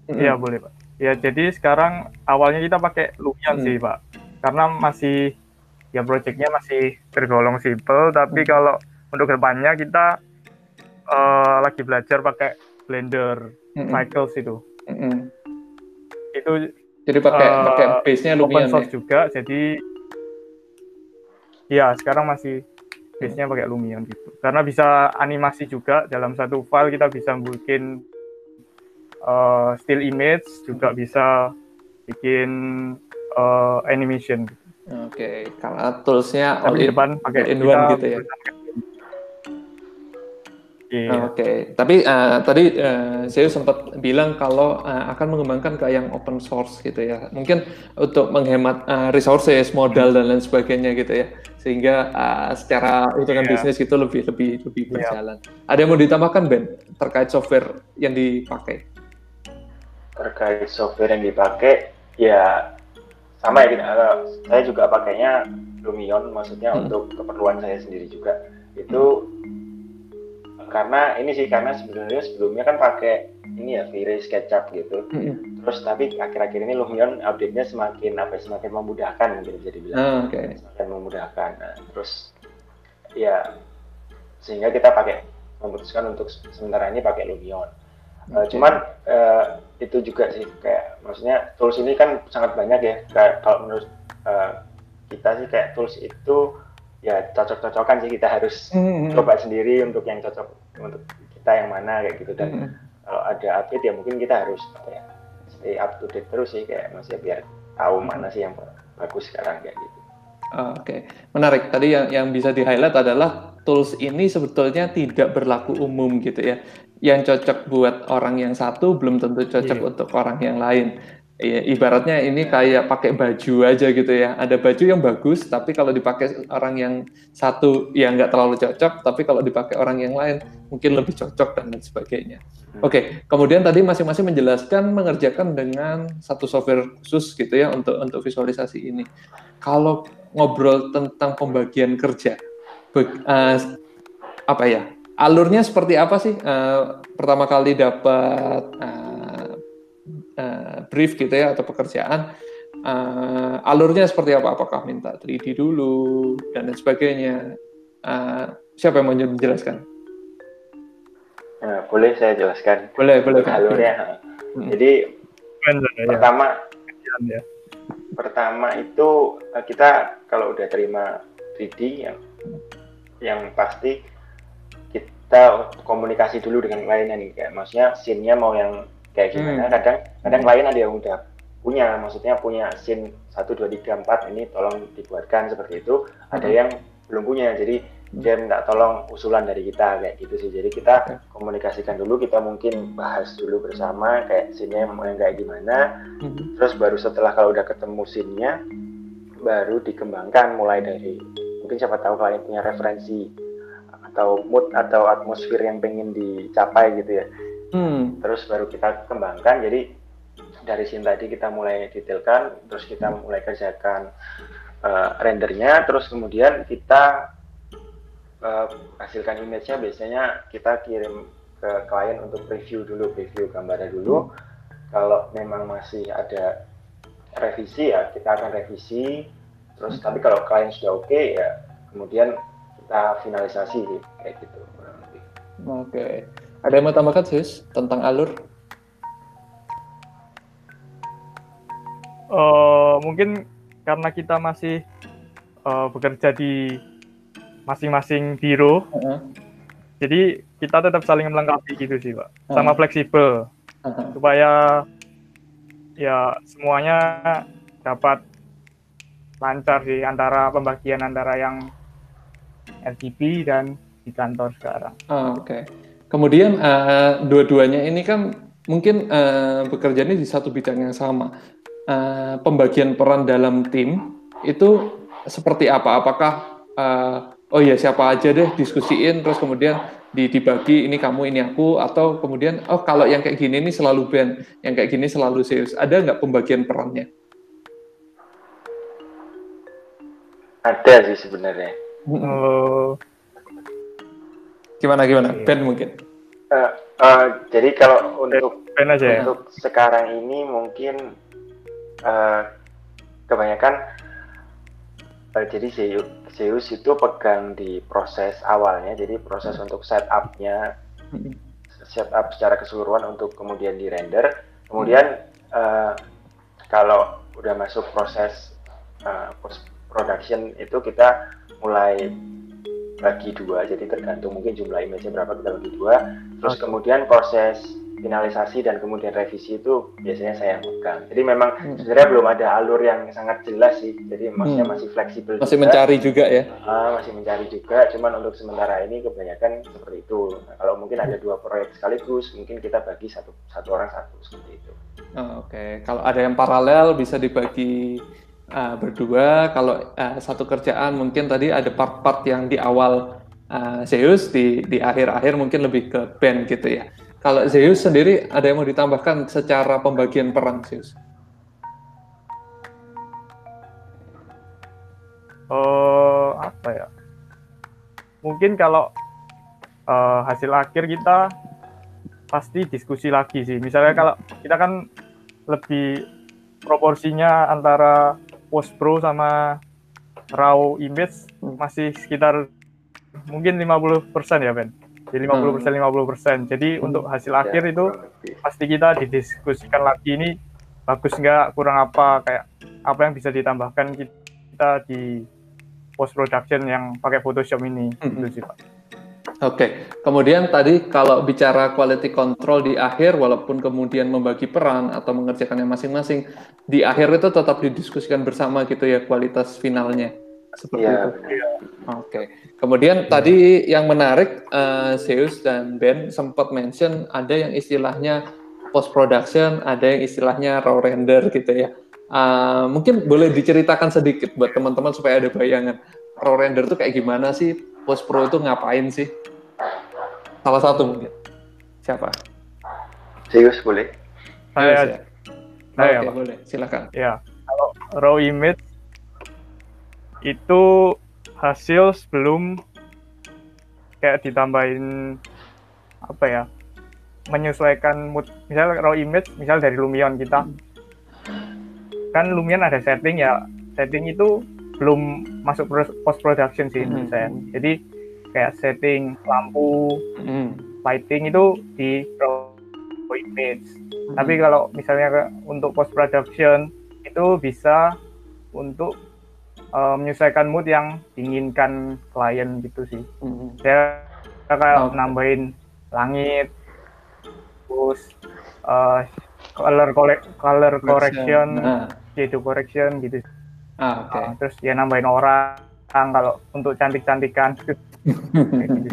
Iya hmm. boleh pak. Ya jadi sekarang awalnya kita pakai Lumion hmm. sih pak karena masih ya projectnya masih tergolong simple tapi hmm. kalau untuk ke depannya kita uh, lagi belajar pakai Blender hmm. Cycles itu hmm. itu jadi pakai uh, pakai base nya Lumion open source ya? juga jadi ya sekarang masih base-nya pakai Lumion gitu. Karena bisa animasi juga dalam satu file kita bisa bikin uh, still image, juga bisa bikin uh, animation. Oke, okay. karena toolsnya all in, depan pakai in one gitu ya. Yeah. Oke, okay. tapi uh, tadi uh, saya sempat bilang kalau uh, akan mengembangkan ke yang open source gitu ya. Mungkin untuk menghemat uh, resources, modal dan lain sebagainya gitu ya. Sehingga uh, secara hitungan yeah. bisnis itu lebih lebih lebih iya. berjalan. Yeah. Ada yang mau ditambahkan Ben terkait software yang dipakai? Terkait software yang dipakai ya sama ya saya juga pakainya Lumion maksudnya hmm. untuk keperluan saya sendiri juga. Itu karena ini sih karena sebenarnya sebelumnya kan pakai ini ya Vire SketchUp gitu mm-hmm. terus tapi akhir-akhir ini Lumion update-nya semakin apa ya, semakin memudahkan mungkin bisa dibilang oh, okay. semakin memudahkan nah, terus ya sehingga kita pakai memutuskan untuk sementara ini pakai Lumion okay. uh, cuman uh, itu juga sih kayak maksudnya tools ini kan sangat banyak ya kayak kalau menurut uh, kita sih kayak tools itu ya cocok-cocokan sih kita harus mm-hmm. coba sendiri untuk yang cocok untuk kita yang mana kayak gitu dan mm-hmm. kalau ada update ya mungkin kita harus apa ya stay up to date terus sih kayak masih biar tahu mana sih yang bagus sekarang kayak gitu. Oke, okay. menarik. Tadi yang yang bisa di highlight adalah tools ini sebetulnya tidak berlaku umum gitu ya. Yang cocok buat orang yang satu belum tentu cocok yeah. untuk orang yang lain. Iya, ibaratnya ini kayak pakai baju aja gitu ya. Ada baju yang bagus, tapi kalau dipakai orang yang satu ya nggak terlalu cocok, tapi kalau dipakai orang yang lain mungkin lebih cocok dan lain sebagainya. Hmm. Oke, okay. kemudian tadi masing-masing menjelaskan mengerjakan dengan satu software khusus gitu ya untuk untuk visualisasi ini. Kalau ngobrol tentang pembagian kerja, uh, apa ya? Alurnya seperti apa sih? Uh, pertama kali dapat uh, uh, brief gitu ya atau pekerjaan uh, alurnya seperti apa apakah minta 3D dulu dan lain sebagainya uh, siapa yang mau menjelaskan nah, boleh saya jelaskan boleh boleh alurnya hmm. jadi ya. pertama ya. pertama itu kita kalau udah terima 3D yang yang pasti kita komunikasi dulu dengan kliennya nih kayak maksudnya scene-nya mau yang kayak gimana hmm. kadang kadang klien ada yang udah punya maksudnya punya scene satu dua tiga empat ini tolong dibuatkan seperti itu hmm. ada yang belum punya jadi hmm. dia minta tolong usulan dari kita kayak gitu sih jadi kita komunikasikan dulu kita mungkin bahas dulu bersama kayak scene-nya mau yang kayak gimana hmm. terus baru setelah kalau udah ketemu scene-nya baru dikembangkan mulai dari mungkin siapa tahu kalian punya referensi atau mood atau atmosfer yang pengen dicapai gitu ya hmm. terus baru kita kembangkan jadi dari sini tadi kita mulai detailkan terus kita mulai kerjakan uh, rendernya terus kemudian kita uh, hasilkan image-nya biasanya kita kirim ke klien untuk review dulu review gambarnya dulu kalau memang masih ada revisi ya kita akan revisi terus hmm. tapi kalau klien sudah oke okay, ya kemudian kita finalisasi kayak gitu oke okay. Ada yang mau tambahkan, Sis, tentang alur? Uh, mungkin karena kita masih uh, bekerja di masing-masing biro, uh -huh. jadi kita tetap saling melengkapi gitu sih, Pak. Uh -huh. Sama fleksibel, uh -huh. supaya ya semuanya dapat lancar sih antara pembagian antara yang RGB dan di kantor sekarang. Oh, Oke. Okay. Kemudian uh, dua-duanya ini kan mungkin uh, bekerjanya di satu bidang yang sama. Uh, pembagian peran dalam tim itu seperti apa? Apakah uh, oh ya siapa aja deh diskusiin terus kemudian dibagi ini kamu ini aku atau kemudian oh kalau yang kayak gini ini selalu band yang kayak gini selalu serius ada nggak pembagian perannya ada sih sebenarnya uh, Gimana gimana? Iya. Ben mungkin. Uh, uh, jadi kalau untuk ben aja ya? untuk sekarang ini mungkin uh, kebanyakan uh, jadi Zeus, Zeus itu pegang di proses awalnya, jadi proses hmm. untuk setupnya, hmm. setup secara keseluruhan untuk kemudian di render. Kemudian uh, kalau udah masuk proses uh, post production itu kita mulai bagi dua jadi tergantung mungkin jumlah image berapa kita bagi dua terus okay. kemudian proses finalisasi dan kemudian revisi itu biasanya saya yang pegang. Jadi memang hmm. sebenarnya belum ada alur yang sangat jelas sih. Jadi maksudnya hmm. masih fleksibel. Masih juga. mencari juga ya? Uh, masih mencari juga. Cuman untuk sementara ini kebanyakan seperti itu. Nah, kalau mungkin ada dua proyek sekaligus, mungkin kita bagi satu satu orang satu seperti itu. Oh, Oke, okay. kalau ada yang paralel bisa dibagi uh, berdua. Kalau uh, satu kerjaan mungkin tadi ada part-part yang di awal uh, Zeus, di di akhir-akhir mungkin lebih ke band gitu ya. Kalau Zeus sendiri ada yang mau ditambahkan secara pembagian peran Zeus? Uh, apa ya? Mungkin kalau uh, hasil akhir kita pasti diskusi lagi sih. Misalnya kalau kita kan lebih proporsinya antara post pro sama raw image masih sekitar mungkin 50% ya Ben di 50 persen 50 hmm. persen jadi hmm. untuk hasil ya, akhir itu pasti kita didiskusikan lagi ini bagus nggak kurang apa kayak apa yang bisa ditambahkan kita di post production yang pakai Photoshop ini hmm. itu sih pak Oke, okay. kemudian tadi kalau bicara quality control di akhir, walaupun kemudian membagi peran atau mengerjakannya masing-masing, di akhir itu tetap didiskusikan bersama gitu ya kualitas finalnya seperti ya, itu. Ya. Oke. Okay. Kemudian ya. tadi yang menarik uh, Zeus dan Ben sempat mention ada yang istilahnya post production, ada yang istilahnya raw render gitu ya. Uh, mungkin boleh diceritakan sedikit buat teman-teman supaya ada bayangan raw render itu kayak gimana sih? Post pro itu ngapain sih? Salah satu mungkin. Siapa? Zeus boleh. Saya. Ya? Saya, okay, boleh. Silakan. Ya. Kalau raw image itu hasil sebelum kayak ditambahin apa ya menyesuaikan mood misal raw image misal dari Lumion kita kan Lumion ada setting ya setting itu belum masuk post production sih mm -hmm. saya jadi kayak setting lampu mm lighting itu di raw image mm tapi kalau misalnya untuk post production itu bisa untuk uh, menyesuaikan mood yang diinginkan klien gitu sih. Mm-hmm. Saya kayak oh. nambahin langit, terus uh, color color correction, nah. shadow correction gitu. Ah, okay. uh, terus ya nambahin orang kalau untuk cantik-cantikan. *laughs* gitu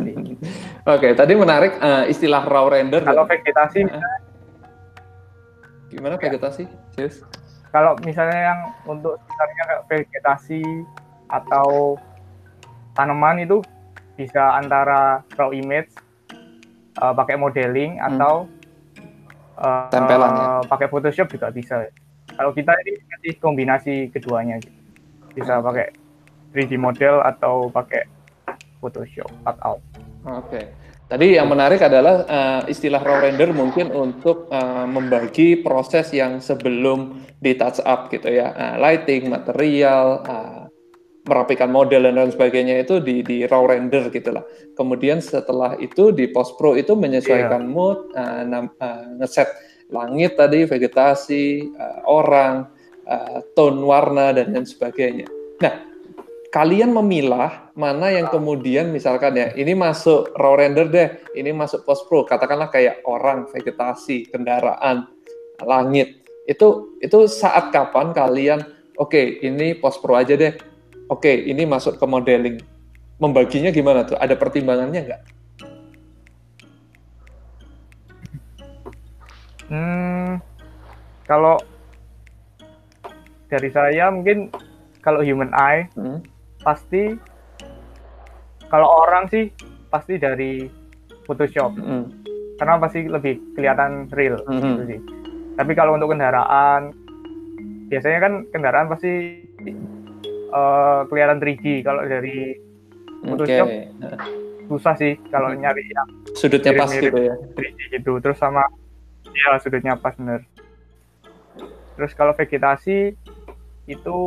Oke, okay, tadi menarik uh, istilah raw render. Kalau vegetasi, uh, gimana vegetasi? Yes kalau misalnya yang untuk sekitarnya kayak vegetasi atau tanaman itu bisa antara raw image uh, pakai modeling hmm. atau uh, tempelan ya? pakai Photoshop juga bisa. Kalau kita ini nanti kombinasi keduanya gitu. Bisa pakai 3D model atau pakai Photoshop cutout. Oke. Okay. Tadi yang menarik adalah uh, istilah raw render mungkin untuk uh, membagi proses yang sebelum di touch up gitu ya, uh, lighting, material, uh, merapikan model dan lain sebagainya itu di, di raw render gitulah. Kemudian setelah itu di post pro itu menyesuaikan yeah. mood, uh, uh, ngeset langit tadi, vegetasi, uh, orang, uh, tone warna dan lain sebagainya. Nah kalian memilah mana yang kemudian misalkan ya ini masuk raw render deh, ini masuk post pro, katakanlah kayak orang, vegetasi, kendaraan, langit. Itu itu saat kapan kalian oke, okay, ini post pro aja deh. Oke, okay, ini masuk ke modeling. Membaginya gimana tuh? Ada pertimbangannya nggak? Hmm, kalau dari saya mungkin kalau human eye hmm pasti kalau orang sih pasti dari Photoshop mm. karena pasti lebih kelihatan real mm -hmm. gitu sih tapi kalau untuk kendaraan biasanya kan kendaraan pasti uh, kelihatan 3D kalau dari Photoshop okay. susah sih kalau mm. nyari yang sudutnya pas gitu ya 3D gitu terus sama ya sudutnya pas bener terus kalau vegetasi itu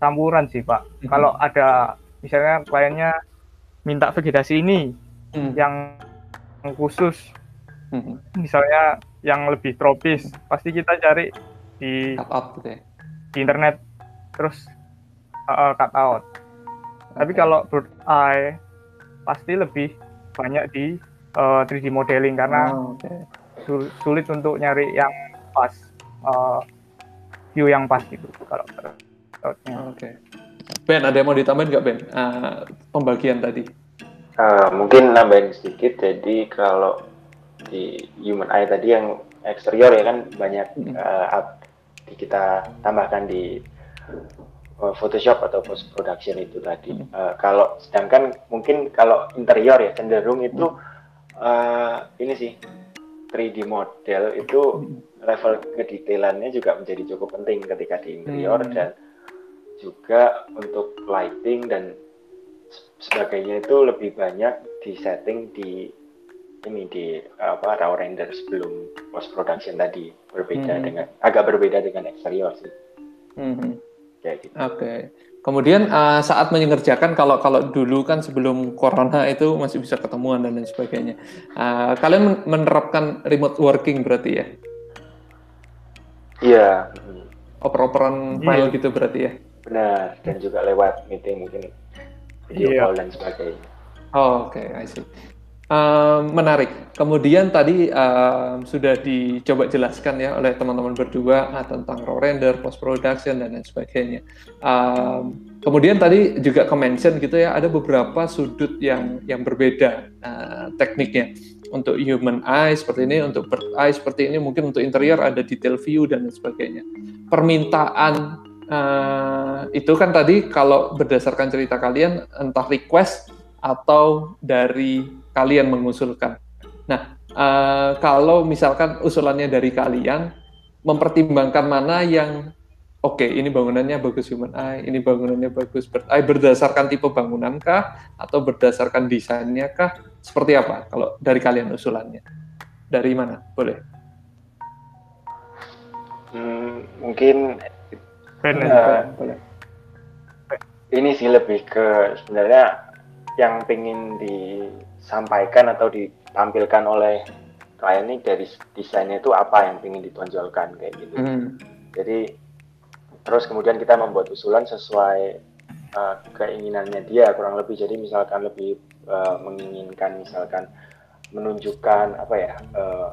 campuran sih pak. Mm-hmm. Kalau ada misalnya kliennya minta vegetasi ini mm. yang khusus, mm-hmm. misalnya yang lebih tropis, pasti kita cari di cut out gitu ya? di internet terus uh, cut out. Tapi kalau bird eye pasti lebih banyak di uh, eh, 3D modeling karena oh, okay. sulit untuk nyari yang pas uh, view yang pas gitu kalau Oke. Okay. Ben, ada yang mau ditambahin nggak Ben? Uh, pembagian tadi. Uh, mungkin nambahin sedikit. Jadi kalau di human eye tadi yang eksterior ya kan banyak uh, kita tambahkan di uh, Photoshop atau post production itu tadi. Uh, kalau sedangkan mungkin kalau interior ya cenderung itu uh, ini sih 3D model itu level kedetailannya juga menjadi cukup penting ketika di interior hmm. dan juga untuk lighting dan sebagainya itu lebih banyak di setting di ini di apa raw render sebelum post production tadi berbeda hmm. dengan agak berbeda dengan eksterior sih. Hmm. Gitu. Oke. Okay. Kemudian uh, saat mengerjakan kalau kalau dulu kan sebelum corona itu masih bisa ketemuan dan lain sebagainya. Uh, kalian menerapkan remote working berarti ya? Iya. Oper-operan file yeah. gitu berarti ya? Benar. Dan juga lewat meeting mungkin video yeah. call dan sebagainya. Oh, Oke, okay, I see. Um, menarik. Kemudian tadi um, sudah dicoba jelaskan ya oleh teman-teman berdua uh, tentang raw render, post production dan lain sebagainya. Um, kemudian tadi juga ke-mention gitu ya ada beberapa sudut yang yang berbeda uh, tekniknya. Untuk human eye seperti ini, untuk bird eye seperti ini, mungkin untuk interior ada detail view dan lain sebagainya. Permintaan uh, itu kan tadi kalau berdasarkan cerita kalian entah request atau dari kalian mengusulkan. Nah, uh, kalau misalkan usulannya dari kalian, mempertimbangkan mana yang oke okay, ini bangunannya bagus human eye, ini bangunannya bagus bird eye berdasarkan tipe bangunan kah atau berdasarkan desainnya kah? Seperti apa kalau dari kalian usulannya? Dari mana? Boleh. Hmm, mungkin uh, boleh. Ini sih lebih ke sebenarnya yang ingin disampaikan atau ditampilkan oleh klien ini dari desainnya itu apa yang ingin ditonjolkan kayak gitu. Mm. Jadi terus kemudian kita membuat usulan sesuai uh, keinginannya dia kurang lebih. Jadi misalkan lebih uh, menginginkan misalkan menunjukkan apa ya uh,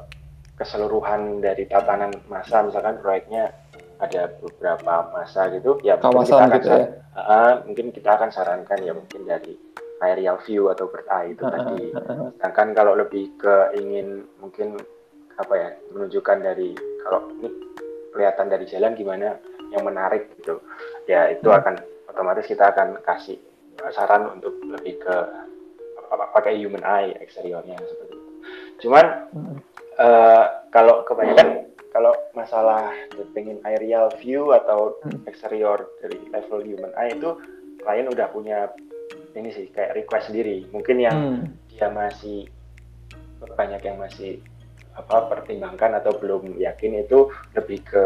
keseluruhan dari tatanan masa misalkan proyeknya ada beberapa masa gitu ya kawasan mungkin kita akan, gitu ya. uh, mungkin kita akan sarankan ya mungkin dari aerial view atau bird eye itu tadi. Sedangkan kalau lebih ke ingin mungkin apa ya menunjukkan dari kalau ini kelihatan dari jalan gimana yang menarik gitu. Ya itu hmm. akan otomatis kita akan kasih saran untuk lebih ke apa, pakai human eye eksteriornya seperti itu. Cuman hmm. Uh, kalau kebanyakan kalau masalah pengen aerial view atau hmm. eksterior dari level human eye itu klien udah punya ini sih kayak request sendiri mungkin yang hmm. dia masih banyak yang masih apa pertimbangkan atau belum yakin itu lebih ke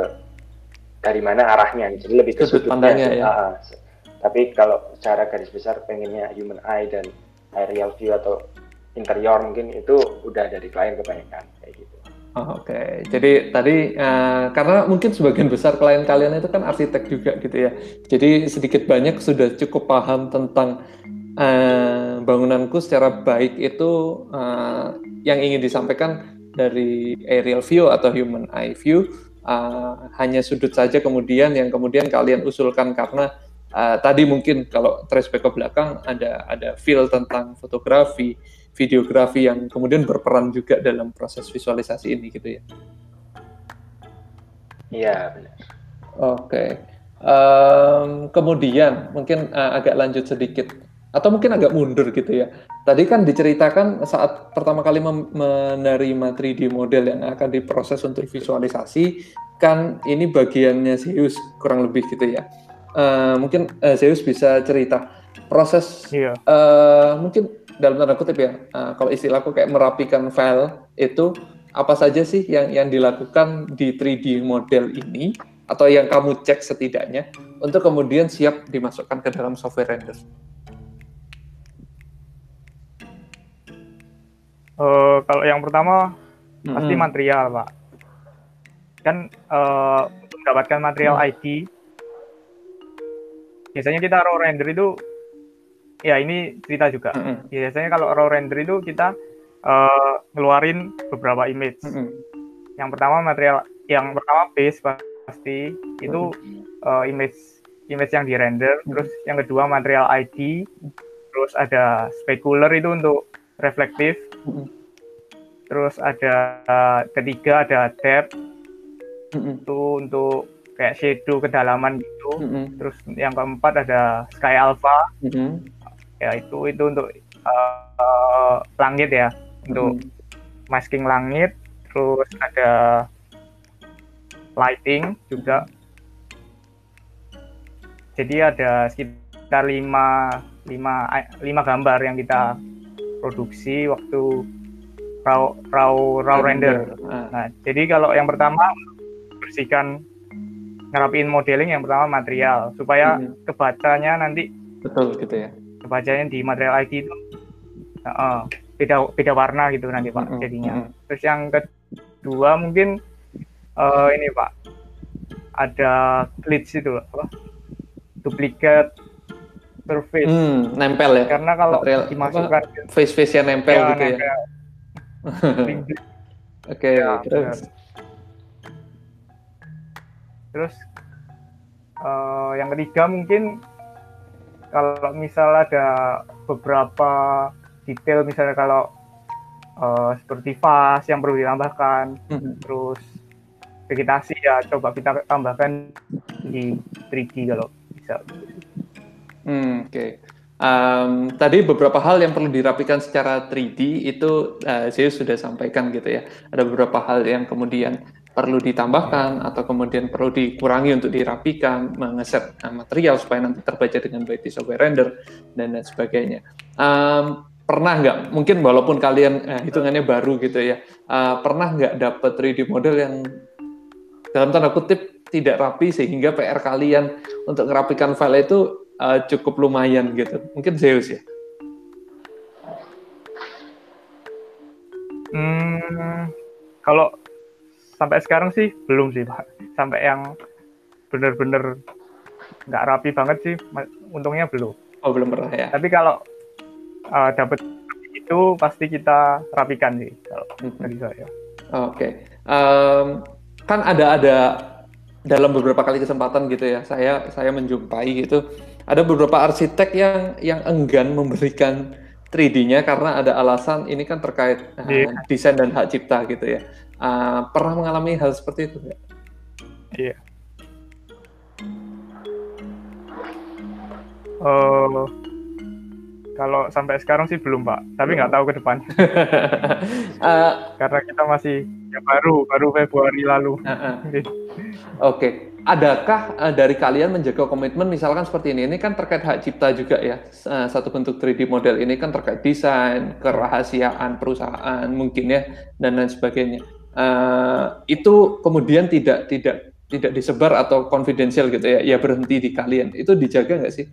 dari mana arahnya jadi lebih ke sudutnya ya. Uh, tapi kalau secara garis besar pengennya human eye dan aerial view atau interior mungkin itu udah dari klien kebanyakan kayak gitu. Oh, Oke, okay. jadi tadi uh, karena mungkin sebagian besar klien kalian itu kan arsitek juga gitu ya, jadi sedikit banyak sudah cukup paham tentang uh, bangunanku secara baik itu uh, yang ingin disampaikan dari aerial view atau human eye view uh, hanya sudut saja kemudian yang kemudian kalian usulkan karena uh, tadi mungkin kalau trace back ke belakang ada ada feel tentang fotografi videografi yang kemudian berperan juga dalam proses visualisasi ini gitu ya iya benar oke okay. um, kemudian mungkin uh, agak lanjut sedikit atau mungkin agak mundur gitu ya. Tadi kan diceritakan saat pertama kali menerima 3D model yang akan diproses untuk visualisasi, kan ini bagiannya Zeus kurang lebih gitu ya. Uh, mungkin uh, Zeus bisa cerita proses, iya. uh, mungkin dalam tanda kutip ya, uh, kalau istilahku kayak merapikan file itu apa saja sih yang yang dilakukan di 3D model ini atau yang kamu cek setidaknya untuk kemudian siap dimasukkan ke dalam software render. Uh, kalau yang pertama hmm. pasti material, Pak. Kan uh, mendapatkan material hmm. IT, biasanya kita raw render itu ya ini cerita juga. Mm -hmm. Biasanya kalau raw render itu kita uh, ngeluarin beberapa image. Mm -hmm. Yang pertama material, yang pertama base pasti itu uh, image image yang di render. Terus yang kedua material ID. Terus ada specular itu untuk reflektif. Terus ada uh, ketiga ada depth itu untuk kayak shadow kedalaman gitu. Terus yang keempat ada sky alpha. Ya itu itu untuk uh, uh, langit ya, untuk masking langit. Terus ada lighting juga. Jadi ada sekitar lima lima lima gambar yang kita produksi waktu raw raw raw render. Ah. Nah, jadi kalau yang pertama bersihkan ngerapiin modeling yang pertama material supaya hmm. kebacanya nanti betul gitu ya. Kebacanya di material ID itu uh, beda beda warna gitu nanti Pak jadinya. Terus yang kedua mungkin uh, ini Pak ada glitch itu apa? Duplikat surface. Hmm, nempel ya. Karena kalau material, dimasukkan face face yang nempel ya, gitu ya. nempel. ya. *laughs* Oke, okay, ya, terus. Terus uh, yang ketiga mungkin kalau misal ada beberapa detail misalnya kalau uh, seperti vas yang perlu ditambahkan, hmm. terus vegetasi ya coba kita tambahkan di 3D kalau bisa. Hmm, Oke. Okay. Um, tadi beberapa hal yang perlu dirapikan secara 3D itu uh, saya sudah sampaikan gitu ya. Ada beberapa hal yang kemudian perlu ditambahkan atau kemudian perlu dikurangi untuk dirapikan, mengeset uh, material supaya nanti terbaca dengan baik di software render dan lain sebagainya. Um, pernah nggak? Mungkin walaupun kalian uh, hitungannya baru gitu ya, uh, pernah nggak dapat 3D model yang dalam tanda kutip tidak rapi sehingga PR kalian untuk merapikan file itu uh, cukup lumayan gitu. Mungkin Zeus ya. Hmm, kalau sampai sekarang sih belum sih pak. Sampai yang bener-bener nggak rapi banget sih, untungnya belum. Oh belum pernah ya. Tapi kalau uh, dapet itu pasti kita rapikan sih kalau hmm. dari saya. Oke, okay. um, kan ada ada dalam beberapa kali kesempatan gitu ya, saya saya menjumpai gitu ada beberapa arsitek yang yang enggan memberikan 3D-nya karena ada alasan ini kan terkait yeah. desain dan hak cipta gitu ya. Uh, pernah mengalami hal seperti itu nggak? Iya. Yeah. Uh, kalau sampai sekarang sih belum pak, tapi nggak tahu ke depan. uh, *laughs* Karena kita masih ya baru, baru Februari lalu. Uh -uh. *laughs* Oke, okay adakah uh, dari kalian menjaga komitmen misalkan seperti ini? Ini kan terkait hak cipta juga ya. Uh, satu bentuk 3D model ini kan terkait desain, kerahasiaan perusahaan mungkin ya dan lain sebagainya. Uh, itu kemudian tidak tidak tidak disebar atau konfidensial gitu ya, ya berhenti di kalian. Itu dijaga nggak sih?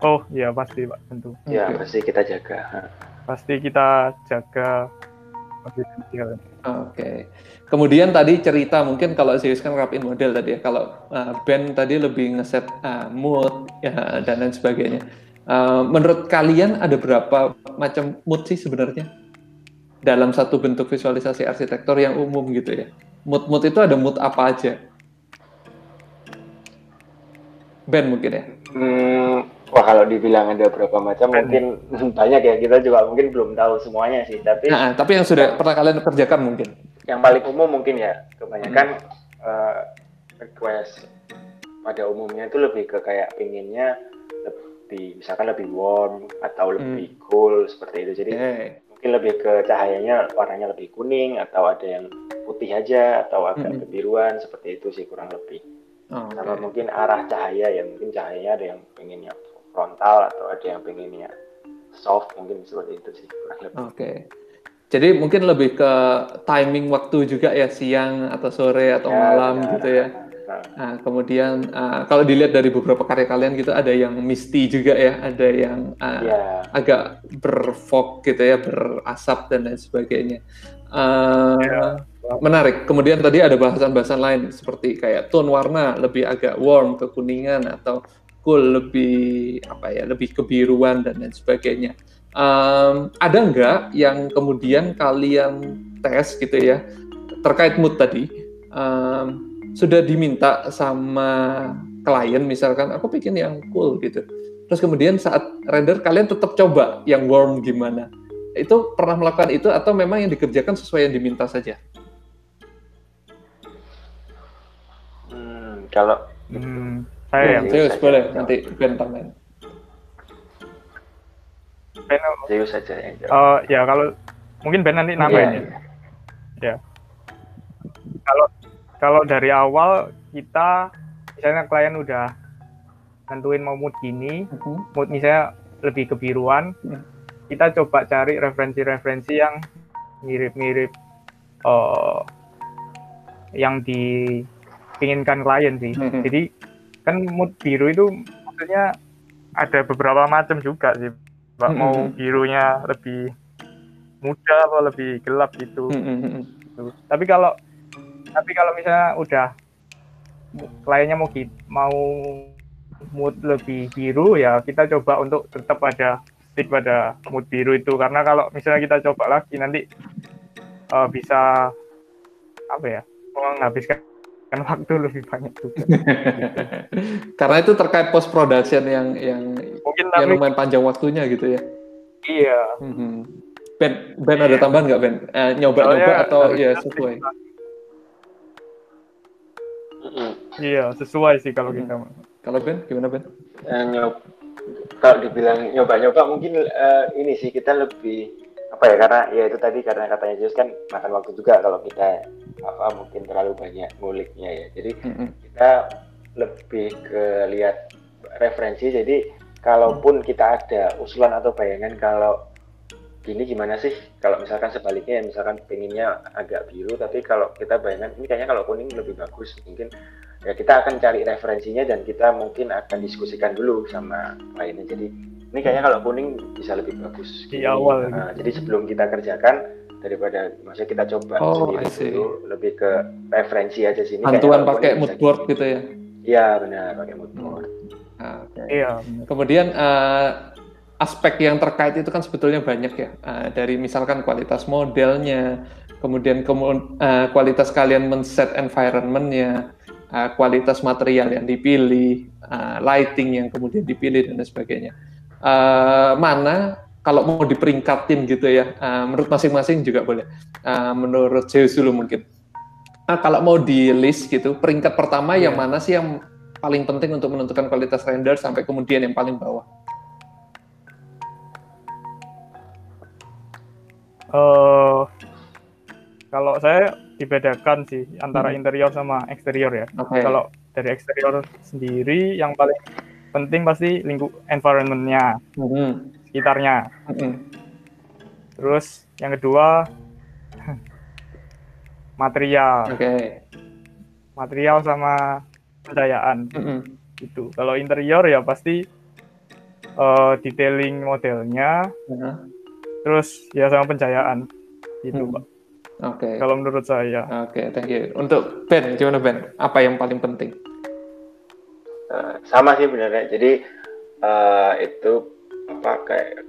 Oh iya pasti pak tentu. Ya okay. pasti kita jaga. Pasti kita jaga konfidensial. Oke. Okay. Kemudian tadi cerita mungkin kalau serius kan rapin model tadi ya. Kalau uh, band tadi lebih ngeset uh, mood ya dan lain sebagainya. Uh, menurut kalian ada berapa macam mood sih sebenarnya dalam satu bentuk visualisasi arsitektur yang umum gitu ya? Mood-mood itu ada mood apa aja? Band mungkin ya? Hmm, wah kalau dibilang ada berapa macam mungkin *laughs* banyak ya. Kita juga mungkin belum tahu semuanya sih. Tapi nah, tapi yang sudah pernah kalian kerjakan mungkin? yang paling umum mungkin ya kebanyakan hmm. uh, request pada umumnya itu lebih ke kayak pinginnya lebih misalkan lebih warm atau lebih hmm. cool seperti itu jadi hey. Mungkin lebih ke cahayanya warnanya lebih kuning atau ada yang putih aja atau agak hmm. kebiruan seperti itu sih kurang lebih oh, okay. mungkin arah cahaya ya mungkin cahayanya ada yang pengennya frontal atau ada yang pengennya soft mungkin seperti itu sih kurang lebih oke okay. Jadi mungkin lebih ke timing waktu juga ya siang atau sore atau ya, malam ya. gitu ya. Nah, kemudian uh, kalau dilihat dari beberapa karya kalian gitu ada yang misty juga ya, ada yang uh, ya. agak berfog gitu ya, berasap dan lain sebagainya. Uh, ya. Menarik. Kemudian tadi ada bahasan-bahasan lain seperti kayak tone warna lebih agak warm kekuningan atau cool, lebih apa ya, lebih kebiruan dan lain sebagainya. Um, ada nggak yang kemudian kalian tes gitu ya terkait mood tadi um, sudah diminta sama klien misalkan aku bikin yang cool gitu. Terus kemudian saat render kalian tetap coba yang warm gimana. Itu pernah melakukan itu atau memang yang dikerjakan sesuai yang diminta saja? Hmm, kalau hmm, saya yang serius boleh. Nanti Ben tambahin. Ben serius saja yang. Uh, ya kalau mungkin Ben nanti nambahin yeah. ya. Kalau kalau dari awal kita misalnya klien udah nentuin mau mood gini, uh-huh. mood misalnya lebih kebiruan, uh-huh. kita coba cari referensi-referensi yang mirip-mirip uh, yang dipinginkan klien sih. Uh-huh. Jadi kan mood biru itu maksudnya ada beberapa macam juga sih Mbak mau birunya lebih muda atau lebih gelap gitu. -hmm. Tapi kalau tapi kalau misalnya udah kliennya mau mau mood lebih biru ya kita coba untuk tetap ada stick pada mood biru itu karena kalau misalnya kita coba lagi nanti uh, bisa apa ya menghabiskan kan waktu lebih banyak juga. *laughs* Karena itu terkait post production yang yang mungkin yang lumayan panjang waktunya gitu ya. Iya. Mm-hmm. Ben, Ben ada tambahan nggak Ben? Eh, nyoba-nyoba atau ya sesuai? Iya sesuai sih kalau kita. Kalau Ben gimana Ben? Uh, nyob kalau dibilang nyoba-nyoba mungkin uh, ini sih kita lebih apa ya karena ya itu tadi karena katanya Jus kan makan waktu juga kalau kita apa mungkin terlalu banyak nguliknya ya jadi mm-hmm. kita lebih ke lihat referensi jadi kalaupun kita ada usulan atau bayangan kalau gini gimana sih? Kalau misalkan sebaliknya ya misalkan pengennya agak biru tapi kalau kita bayangan ini kayaknya kalau kuning lebih bagus mungkin ya kita akan cari referensinya dan kita mungkin akan diskusikan dulu sama lainnya. Jadi ini kayaknya kalau kuning bisa lebih bagus. Di awal. Nah, jadi sebelum kita kerjakan daripada maksudnya kita coba oh, sendiri dulu lebih ke referensi aja sini bantuan pakai mood board gitu ya? Iya benar pakai mood board ah, okay. iya. Kemudian uh, aspek yang terkait itu kan sebetulnya banyak ya uh, dari misalkan kualitas modelnya kemudian kemu uh, kualitas kalian men-set environmentnya uh, kualitas material yang dipilih uh, lighting yang kemudian dipilih dan sebagainya uh, mana kalau mau diperingkatin gitu ya, uh, menurut masing-masing juga boleh. Uh, menurut Zeus dulu mungkin. Nah, kalau mau di list gitu, peringkat pertama yeah. yang mana sih yang paling penting untuk menentukan kualitas render sampai kemudian yang paling bawah? Uh, kalau saya dibedakan sih antara hmm. interior sama eksterior ya. Okay. Kalau dari eksterior sendiri yang paling penting pasti lingkup environmentnya. Hmm sekitarnya. Mm-hmm. Terus yang kedua *laughs* material. Oke. Okay. Material sama pencahayaan. Mm-hmm. Itu. Kalau interior ya pasti uh, detailing modelnya. Mm-hmm. Terus ya sama pencahayaan. Itu, mm-hmm. Pak. Oke. Okay. Kalau menurut saya. Oke, okay, thank you. Untuk Ben, gimana Ben? Apa yang paling penting? Uh, sama sih benar Jadi uh, itu apa kayak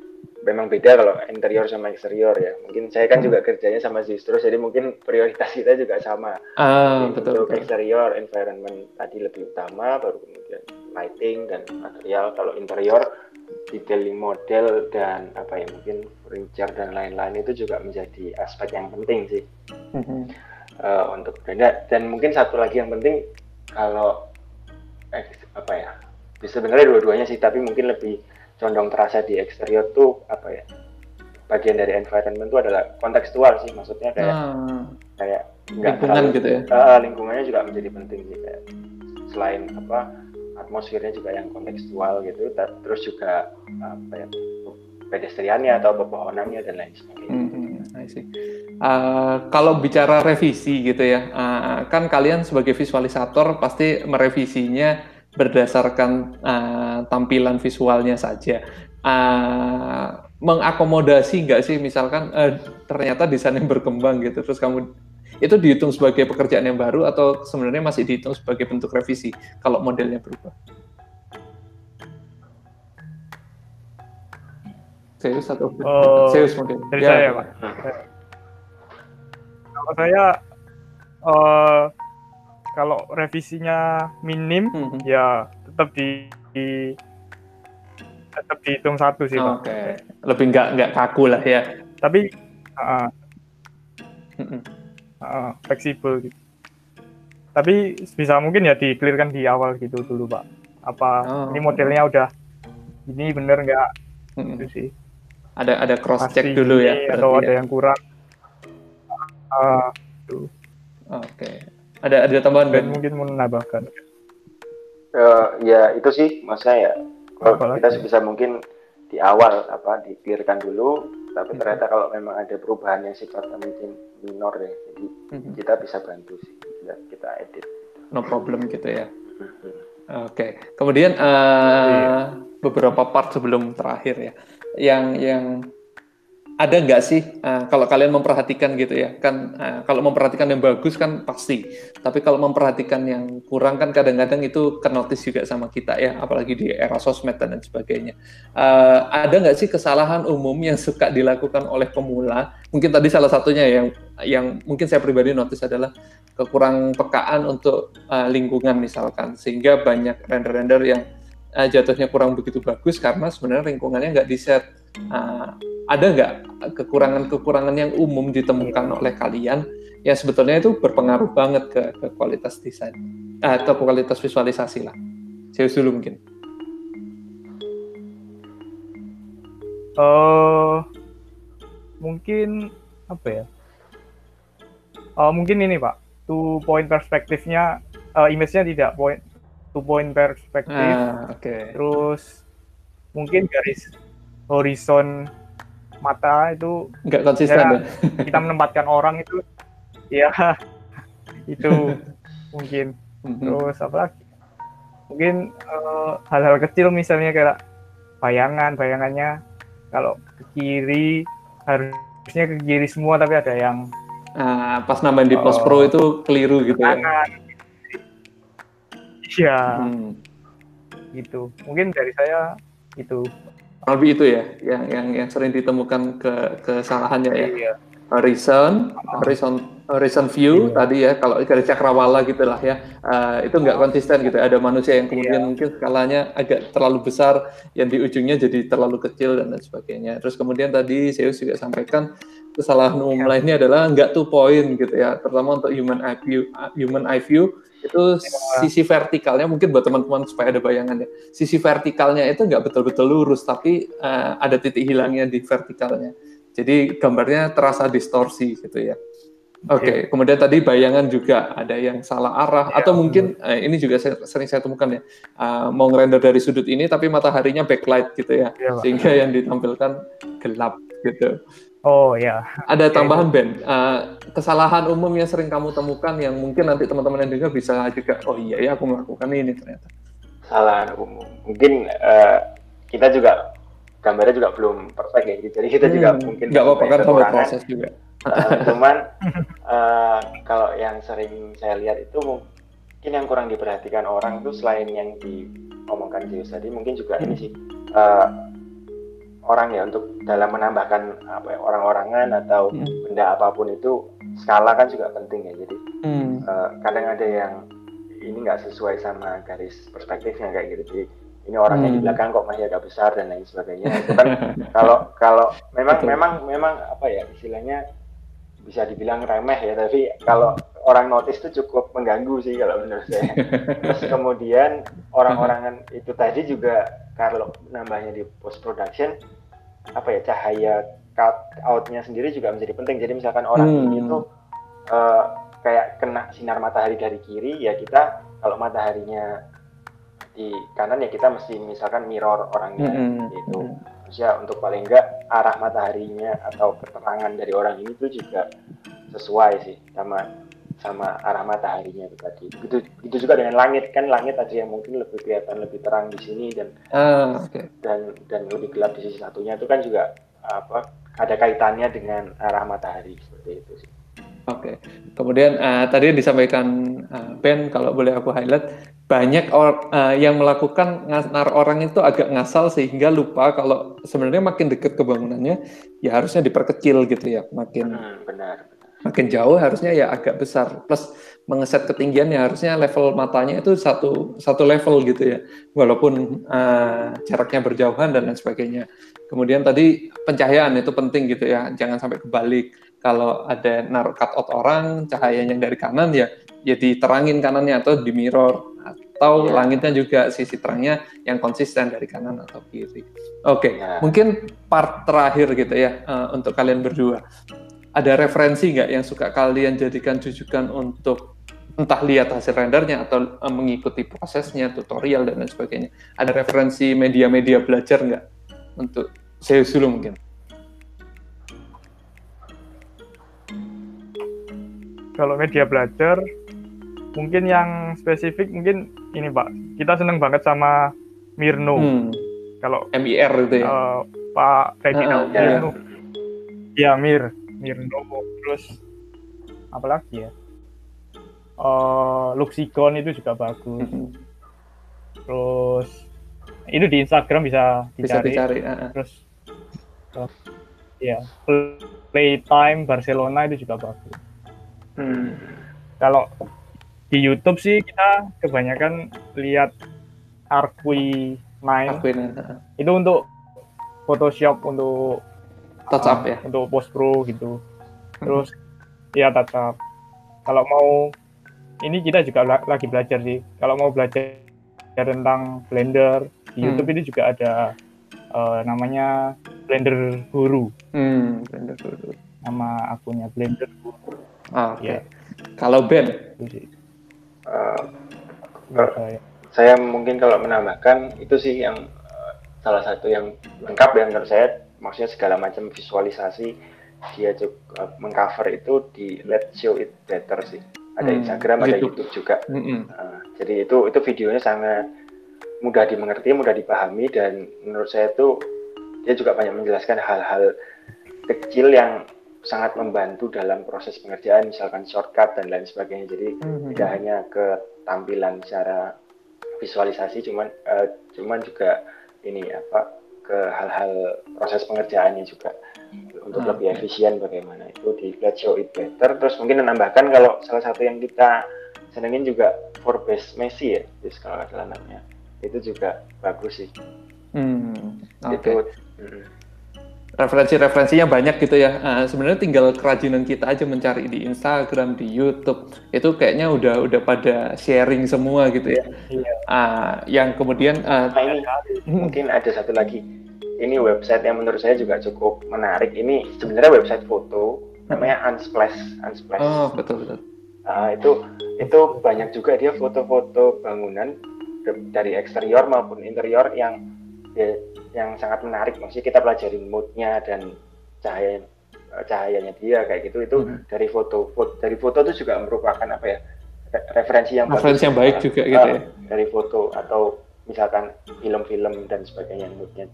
memang beda kalau interior sama eksterior ya. Mungkin saya kan juga kerjanya sama terus jadi mungkin prioritas kita juga sama. Ah, betul, untuk betul. eksterior, environment tadi lebih utama, baru kemudian lighting dan material. Kalau interior, detailing model dan apa ya mungkin furniture dan lain-lain itu juga menjadi aspek yang penting sih mm-hmm. uh, untuk brand. Dan mungkin satu lagi yang penting kalau eh, apa ya, sebenarnya dua-duanya sih, tapi mungkin lebih condong terasa di eksterior tuh apa ya bagian dari environment itu adalah kontekstual sih maksudnya kayak hmm. kayak lingkungan terlalu, gitu ya uh, lingkungannya juga menjadi penting sih kayak selain apa atmosfernya juga yang kontekstual gitu terus juga apa ya pedestriannya atau pepohonannya dan lain sebagainya. Hmm, hmm uh, kalau bicara revisi gitu ya, uh, kan kalian sebagai visualisator pasti merevisinya berdasarkan uh, tampilan visualnya saja. Uh, mengakomodasi nggak sih misalkan uh, ternyata desain yang berkembang gitu terus kamu itu dihitung sebagai pekerjaan yang baru atau sebenarnya masih dihitung sebagai bentuk revisi kalau modelnya berubah? Serius atau uh, serius mungkin? Dari ya. saya, Pak. Kalau saya uh, kalau revisinya minim hmm. ya tetap di, di tetap dihitung satu sih, Pak. Oke. Okay. Lebih nggak nggak kaku lah ya. Tapi uh, mm -mm uh, fleksibel gitu. Tapi bisa mungkin ya dikelirkan di awal gitu dulu pak. Apa oh. ini modelnya udah ini bener nggak? Hmm. Gitu sih. Ada ada cross check dulu ya. Atau ada ya. yang kurang. Uh, Oke. Okay. Ada ada tambahan dan mungkin menambahkan. Uh, ya itu sih mas saya kalau kita sebisa mungkin di awal apa dikirkan dulu tapi hmm. ternyata kalau memang ada perubahan yang sifatnya mungkin minor ya jadi hmm. kita bisa bantu sih kita, kita edit no problem gitu ya hmm. oke okay. kemudian uh, beberapa part sebelum terakhir ya yang yang ada nggak sih uh, kalau kalian memperhatikan gitu ya kan uh, kalau memperhatikan yang bagus kan pasti. Tapi kalau memperhatikan yang kurang kan kadang-kadang itu kenotis juga sama kita ya apalagi di era sosmed dan sebagainya. Uh, ada nggak sih kesalahan umum yang suka dilakukan oleh pemula? Mungkin tadi salah satunya yang yang mungkin saya pribadi notice adalah kekurang pekaan untuk uh, lingkungan misalkan. Sehingga banyak render-render yang uh, jatuhnya kurang begitu bagus karena sebenarnya lingkungannya nggak di set uh, ada nggak kekurangan-kekurangan yang umum ditemukan oleh kalian yang sebetulnya itu berpengaruh banget ke, ke kualitas desain uh, ke kualitas visualisasi lah? Saya dulu mungkin. Uh, mungkin apa ya? Uh, mungkin ini pak. Two point perspektifnya uh, image-nya tidak point two point perspektif. Ah, okay. terus mungkin garis horizon mata itu nggak konsisten ya, ya? kita menempatkan orang itu ya *laughs* itu *laughs* mungkin mm-hmm. terus apa lagi mungkin eh, hal-hal kecil misalnya kayak bayangan bayangannya kalau ke kiri harusnya ke kiri semua tapi ada yang uh, pas nambahin di post pro oh. itu keliru gitu ya iya hmm. gitu mungkin dari saya itu lebih itu ya yang yang yang sering ditemukan ke kesalahannya ya iya. horizon horizon horizon view iya. tadi ya kalau dari cakrawala gitulah ya uh, itu nggak konsisten gitu ada manusia yang kemudian iya. mungkin skalanya agak terlalu besar yang di ujungnya jadi terlalu kecil dan lain sebagainya terus kemudian tadi Zeus juga sampaikan kesalahan umum iya. lainnya adalah nggak two point gitu ya terutama untuk human eye view human eye view itu sisi vertikalnya mungkin buat teman-teman supaya ada bayangan ya. Sisi vertikalnya itu nggak betul-betul lurus tapi uh, ada titik hilangnya di vertikalnya. Jadi gambarnya terasa distorsi gitu ya. Oke. Okay. kemudian tadi bayangan juga ada yang salah arah ya, atau mungkin uh, ini juga saya, sering saya temukan ya uh, mau ngerender dari sudut ini tapi mataharinya backlight gitu ya, ya sehingga yang ditampilkan gelap gitu Oh ya. Ada tambahan Ben, uh, kesalahan umum yang sering kamu temukan yang mungkin nanti teman-teman yang dengar bisa juga, oh iya ya aku melakukan ini ternyata. Kesalahan umum, mungkin uh, kita juga gambarnya juga belum perfect ya, jadi kita hmm, juga mungkin nggak apa-apa kan sama proses juga. Uh, cuman uh, kalau yang sering saya lihat itu mungkin yang kurang diperhatikan orang itu selain yang diomongkan Zeus tadi, mungkin juga ini sih. Uh, orang ya untuk dalam menambahkan apa ya, orang-orangan atau hmm. benda apa pun itu skala kan juga penting ya jadi hmm. uh, kadang ada yang ini nggak sesuai sama garis perspektifnya kayak gitu jadi ini orangnya hmm. di belakang kok masih agak besar dan lain sebagainya itu kan *laughs* kalau kalau memang Betul. memang memang apa ya istilahnya bisa dibilang remeh ya tapi kalau orang notice itu cukup mengganggu sih kalau menurut saya *laughs* terus kemudian orang-orangan itu tadi juga kalau nambahnya di post production apa ya cahaya cut outnya sendiri juga menjadi penting jadi misalkan orang hmm. ini tuh uh, kayak kena sinar matahari dari kiri ya kita kalau mataharinya di kanan ya kita mesti misalkan mirror orangnya hmm. gitu ya untuk paling enggak arah mataharinya atau keterangan dari orang ini tuh juga sesuai sih sama sama arah mataharinya itu tadi. Begitu, begitu juga dengan langit kan langit ada yang mungkin lebih kelihatan lebih terang di sini dan uh, okay. dan dan lebih gelap di sisi satunya itu kan juga apa ada kaitannya dengan arah matahari seperti itu sih. Oke. Kemudian uh, tadi disampaikan uh, Ben kalau boleh aku highlight banyak or, uh, yang melakukan naruh orang itu agak ngasal sehingga lupa kalau sebenarnya makin dekat ke bangunannya ya harusnya diperkecil gitu ya makin hmm, benar. Makin jauh harusnya ya agak besar plus mengeset ketinggian ya harusnya level matanya itu satu satu level gitu ya walaupun uh, jaraknya berjauhan dan lain sebagainya kemudian tadi pencahayaan itu penting gitu ya jangan sampai kebalik kalau ada naruh cut out orang cahayanya dari kanan ya ya diterangin kanannya atau di mirror atau yeah. langitnya juga sisi terangnya yang konsisten dari kanan atau kiri. Oke, okay. Ya. yeah. mungkin part terakhir gitu ya uh, untuk kalian berdua. Ada referensi nggak yang suka kalian jadikan jujukan untuk entah lihat hasil rendernya atau uh, mengikuti prosesnya, tutorial dan lain sebagainya. Ada referensi media-media belajar nggak untuk saya dulu mungkin? kalau media belajar mungkin yang spesifik mungkin ini pak kita seneng banget sama Mirno hmm. kalau MIR itu ya uh, Pak Redina uh, Mirno ya. ya Mir Mirno terus? Apa lagi ya? Uh, Luxicon itu juga bagus. Hmm. terus itu di Instagram bisa dicari, bisa dicari uh, terus uh, ya Playtime Barcelona itu juga bagus. Hmm. Kalau di YouTube sih kita kebanyakan lihat Arqui 9. Itu untuk Photoshop untuk touch up ya. Untuk post pro gitu. Terus hmm. ya touch up. Kalau mau ini kita juga lagi belajar sih. Kalau mau belajar tentang Blender di hmm. YouTube ini juga ada uh, namanya Blender Guru. Hmm, Blender Guru. Nama akunnya Blender Guru Ah, Oke. Okay. Ya. Kalau Ben? Uh, saya mungkin kalau menambahkan itu sih yang uh, salah satu yang lengkap ya menurut saya maksudnya segala macam visualisasi dia juga uh, mengcover itu di Let's Show It Better sih. Ada hmm, Instagram ada YouTube. Juga. Hmm. uh, jadi itu itu videonya sangat mudah dimengerti mudah dipahami dan menurut saya itu dia juga banyak menjelaskan hal-hal kecil yang sangat membantu dalam proses pengerjaan misalkan shortcut dan lain sebagainya. Jadi mm-hmm. tidak hanya ke tampilan secara visualisasi cuman uh, cuman juga ini apa ke hal-hal proses pengerjaannya juga. Untuk hmm. lebih efisien bagaimana itu di Let's Show It Better. Terus mungkin menambahkan kalau salah satu yang kita senengin juga for best Messi ya di kalau salah namanya. Itu juga bagus sih. Hmm, okay. itu referensi-referensinya banyak gitu ya. Uh, sebenarnya tinggal kerajinan kita aja mencari di Instagram, di YouTube. Itu kayaknya udah udah pada sharing semua gitu ya. Iya. Uh, yang kemudian uh, nah, ini mungkin ada satu lagi. Ini website yang menurut saya juga cukup menarik. Ini sebenarnya website foto namanya Unsplash. Unsplash. Oh betul betul. Uh, itu itu banyak juga dia foto-foto bangunan dari eksterior maupun interior yang ya, yang sangat menarik. Maksudnya kita pelajari moodnya dan cahaya cahayanya dia kayak gitu. Itu hmm. dari foto, foto dari foto itu juga merupakan apa ya referensi yang referensi bagus, yang baik juga gitu ya. Dari foto atau misalkan film-film dan sebagainya moodnya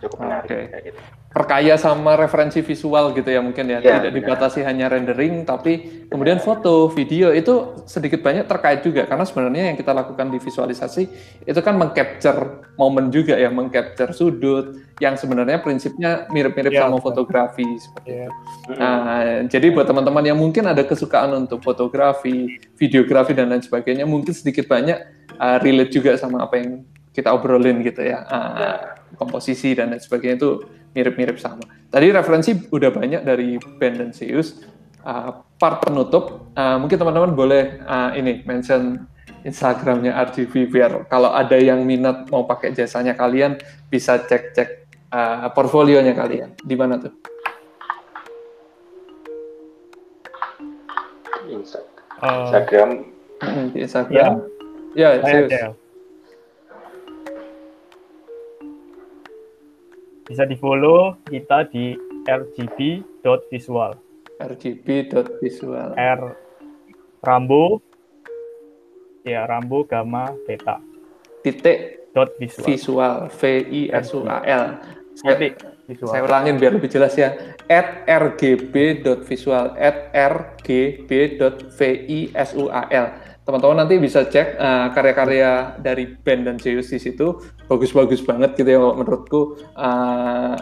cukup, menarik okay. kayak gitu perkaya sama referensi visual gitu ya mungkin ya, ya tidak dibatasi hanya rendering tapi kemudian foto video itu sedikit banyak terkait juga karena sebenarnya yang kita lakukan di visualisasi itu kan mengcapture momen juga ya mengcapture sudut yang sebenarnya prinsipnya mirip-mirip ya, sama fotografi seperti ya. itu. Nah, jadi buat teman-teman yang mungkin ada kesukaan untuk fotografi, videografi dan lain sebagainya mungkin sedikit banyak uh, relate juga sama apa yang kita obrolin gitu ya. Uh, komposisi dan lain sebagainya itu mirip-mirip sama. Tadi referensi udah banyak dari Ben dan Zeus. Uh, part penutup, uh, mungkin teman-teman boleh uh, ini mention Instagramnya RGV biar kalau ada yang minat mau pakai jasanya kalian bisa cek-cek uh, portfolionya kalian. Di mana tuh? Instagram. Uh, di Instagram. Ya, ya. Bisa di follow kita di rgb.visual rgb.visual r rambo. Ya rambo gamma beta titik. Dot visual. V i s u a l. Visual. Saya ulangin biar lebih jelas ya. At rgb.visual at rgb.visual. Teman-teman nanti bisa cek uh, karya-karya dari Ben dan Zeus di situ. Bagus-bagus banget gitu ya menurutku. Uh,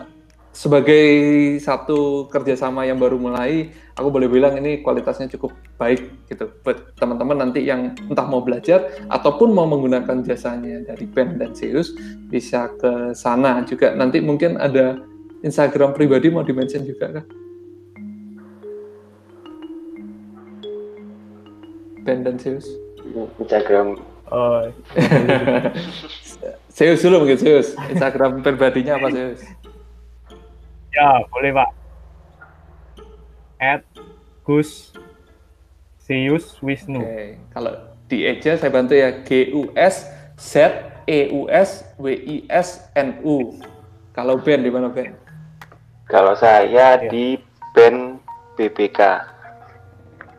sebagai satu kerjasama yang baru mulai, aku boleh bilang ini kualitasnya cukup baik gitu buat teman-teman nanti yang entah mau belajar ataupun mau menggunakan jasanya dari Ben dan Zeus bisa ke sana juga nanti mungkin ada Instagram pribadi mau dimention juga kan? Ben dan Zeus. Instagram. Oh. *laughs* Zeus dulu mungkin Zeus. Instagram pribadinya apa Zeus? Ya, boleh Pak. At Gus Zeus Wisnu. Oke, okay. kalau di Eja saya bantu ya G U S Z E U S W I S N U. Kalau Ben di mana Ben? Kalau saya ya. di Ben BPK.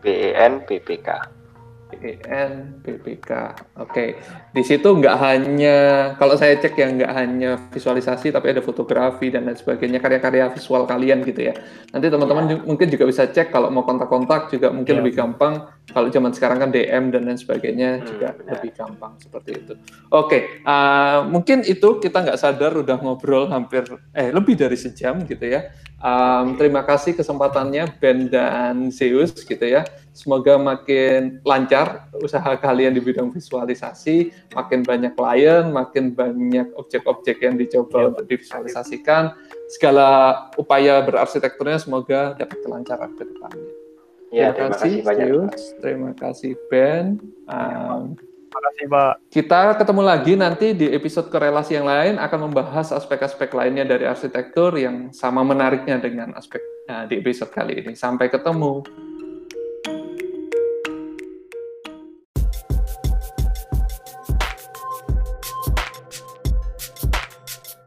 B E N BPK. EN BPK. Oke, di situ nggak hanya kalau saya cek ya nggak hanya visualisasi tapi ada fotografi dan lain sebagainya karya-karya visual kalian gitu ya. Nanti teman-teman ya. mungkin juga bisa cek kalau mau kontak-kontak juga mungkin ya. lebih gampang. Kalau zaman sekarang kan DM dan lain sebagainya hmm, juga benar. lebih gampang seperti itu. Oke, uh, mungkin itu kita nggak sadar udah ngobrol hampir eh lebih dari sejam gitu ya. Um, terima kasih kesempatannya Ben dan Zeus gitu ya. Semoga makin lancar usaha kalian di bidang visualisasi, makin banyak klien, makin banyak objek-objek yang dicoba ya. untuk divisualisasikan. Segala upaya berarsitekturnya semoga dapat kelancaran ke depannya. Ya, terima, terima kasih, kasih banyak. Terima kasih Ben. Um, Terima kasih, Pak. Kita ketemu lagi nanti di episode korelasi yang lain akan membahas aspek-aspek lainnya dari arsitektur yang sama menariknya dengan aspek nah, di episode kali ini. Sampai ketemu.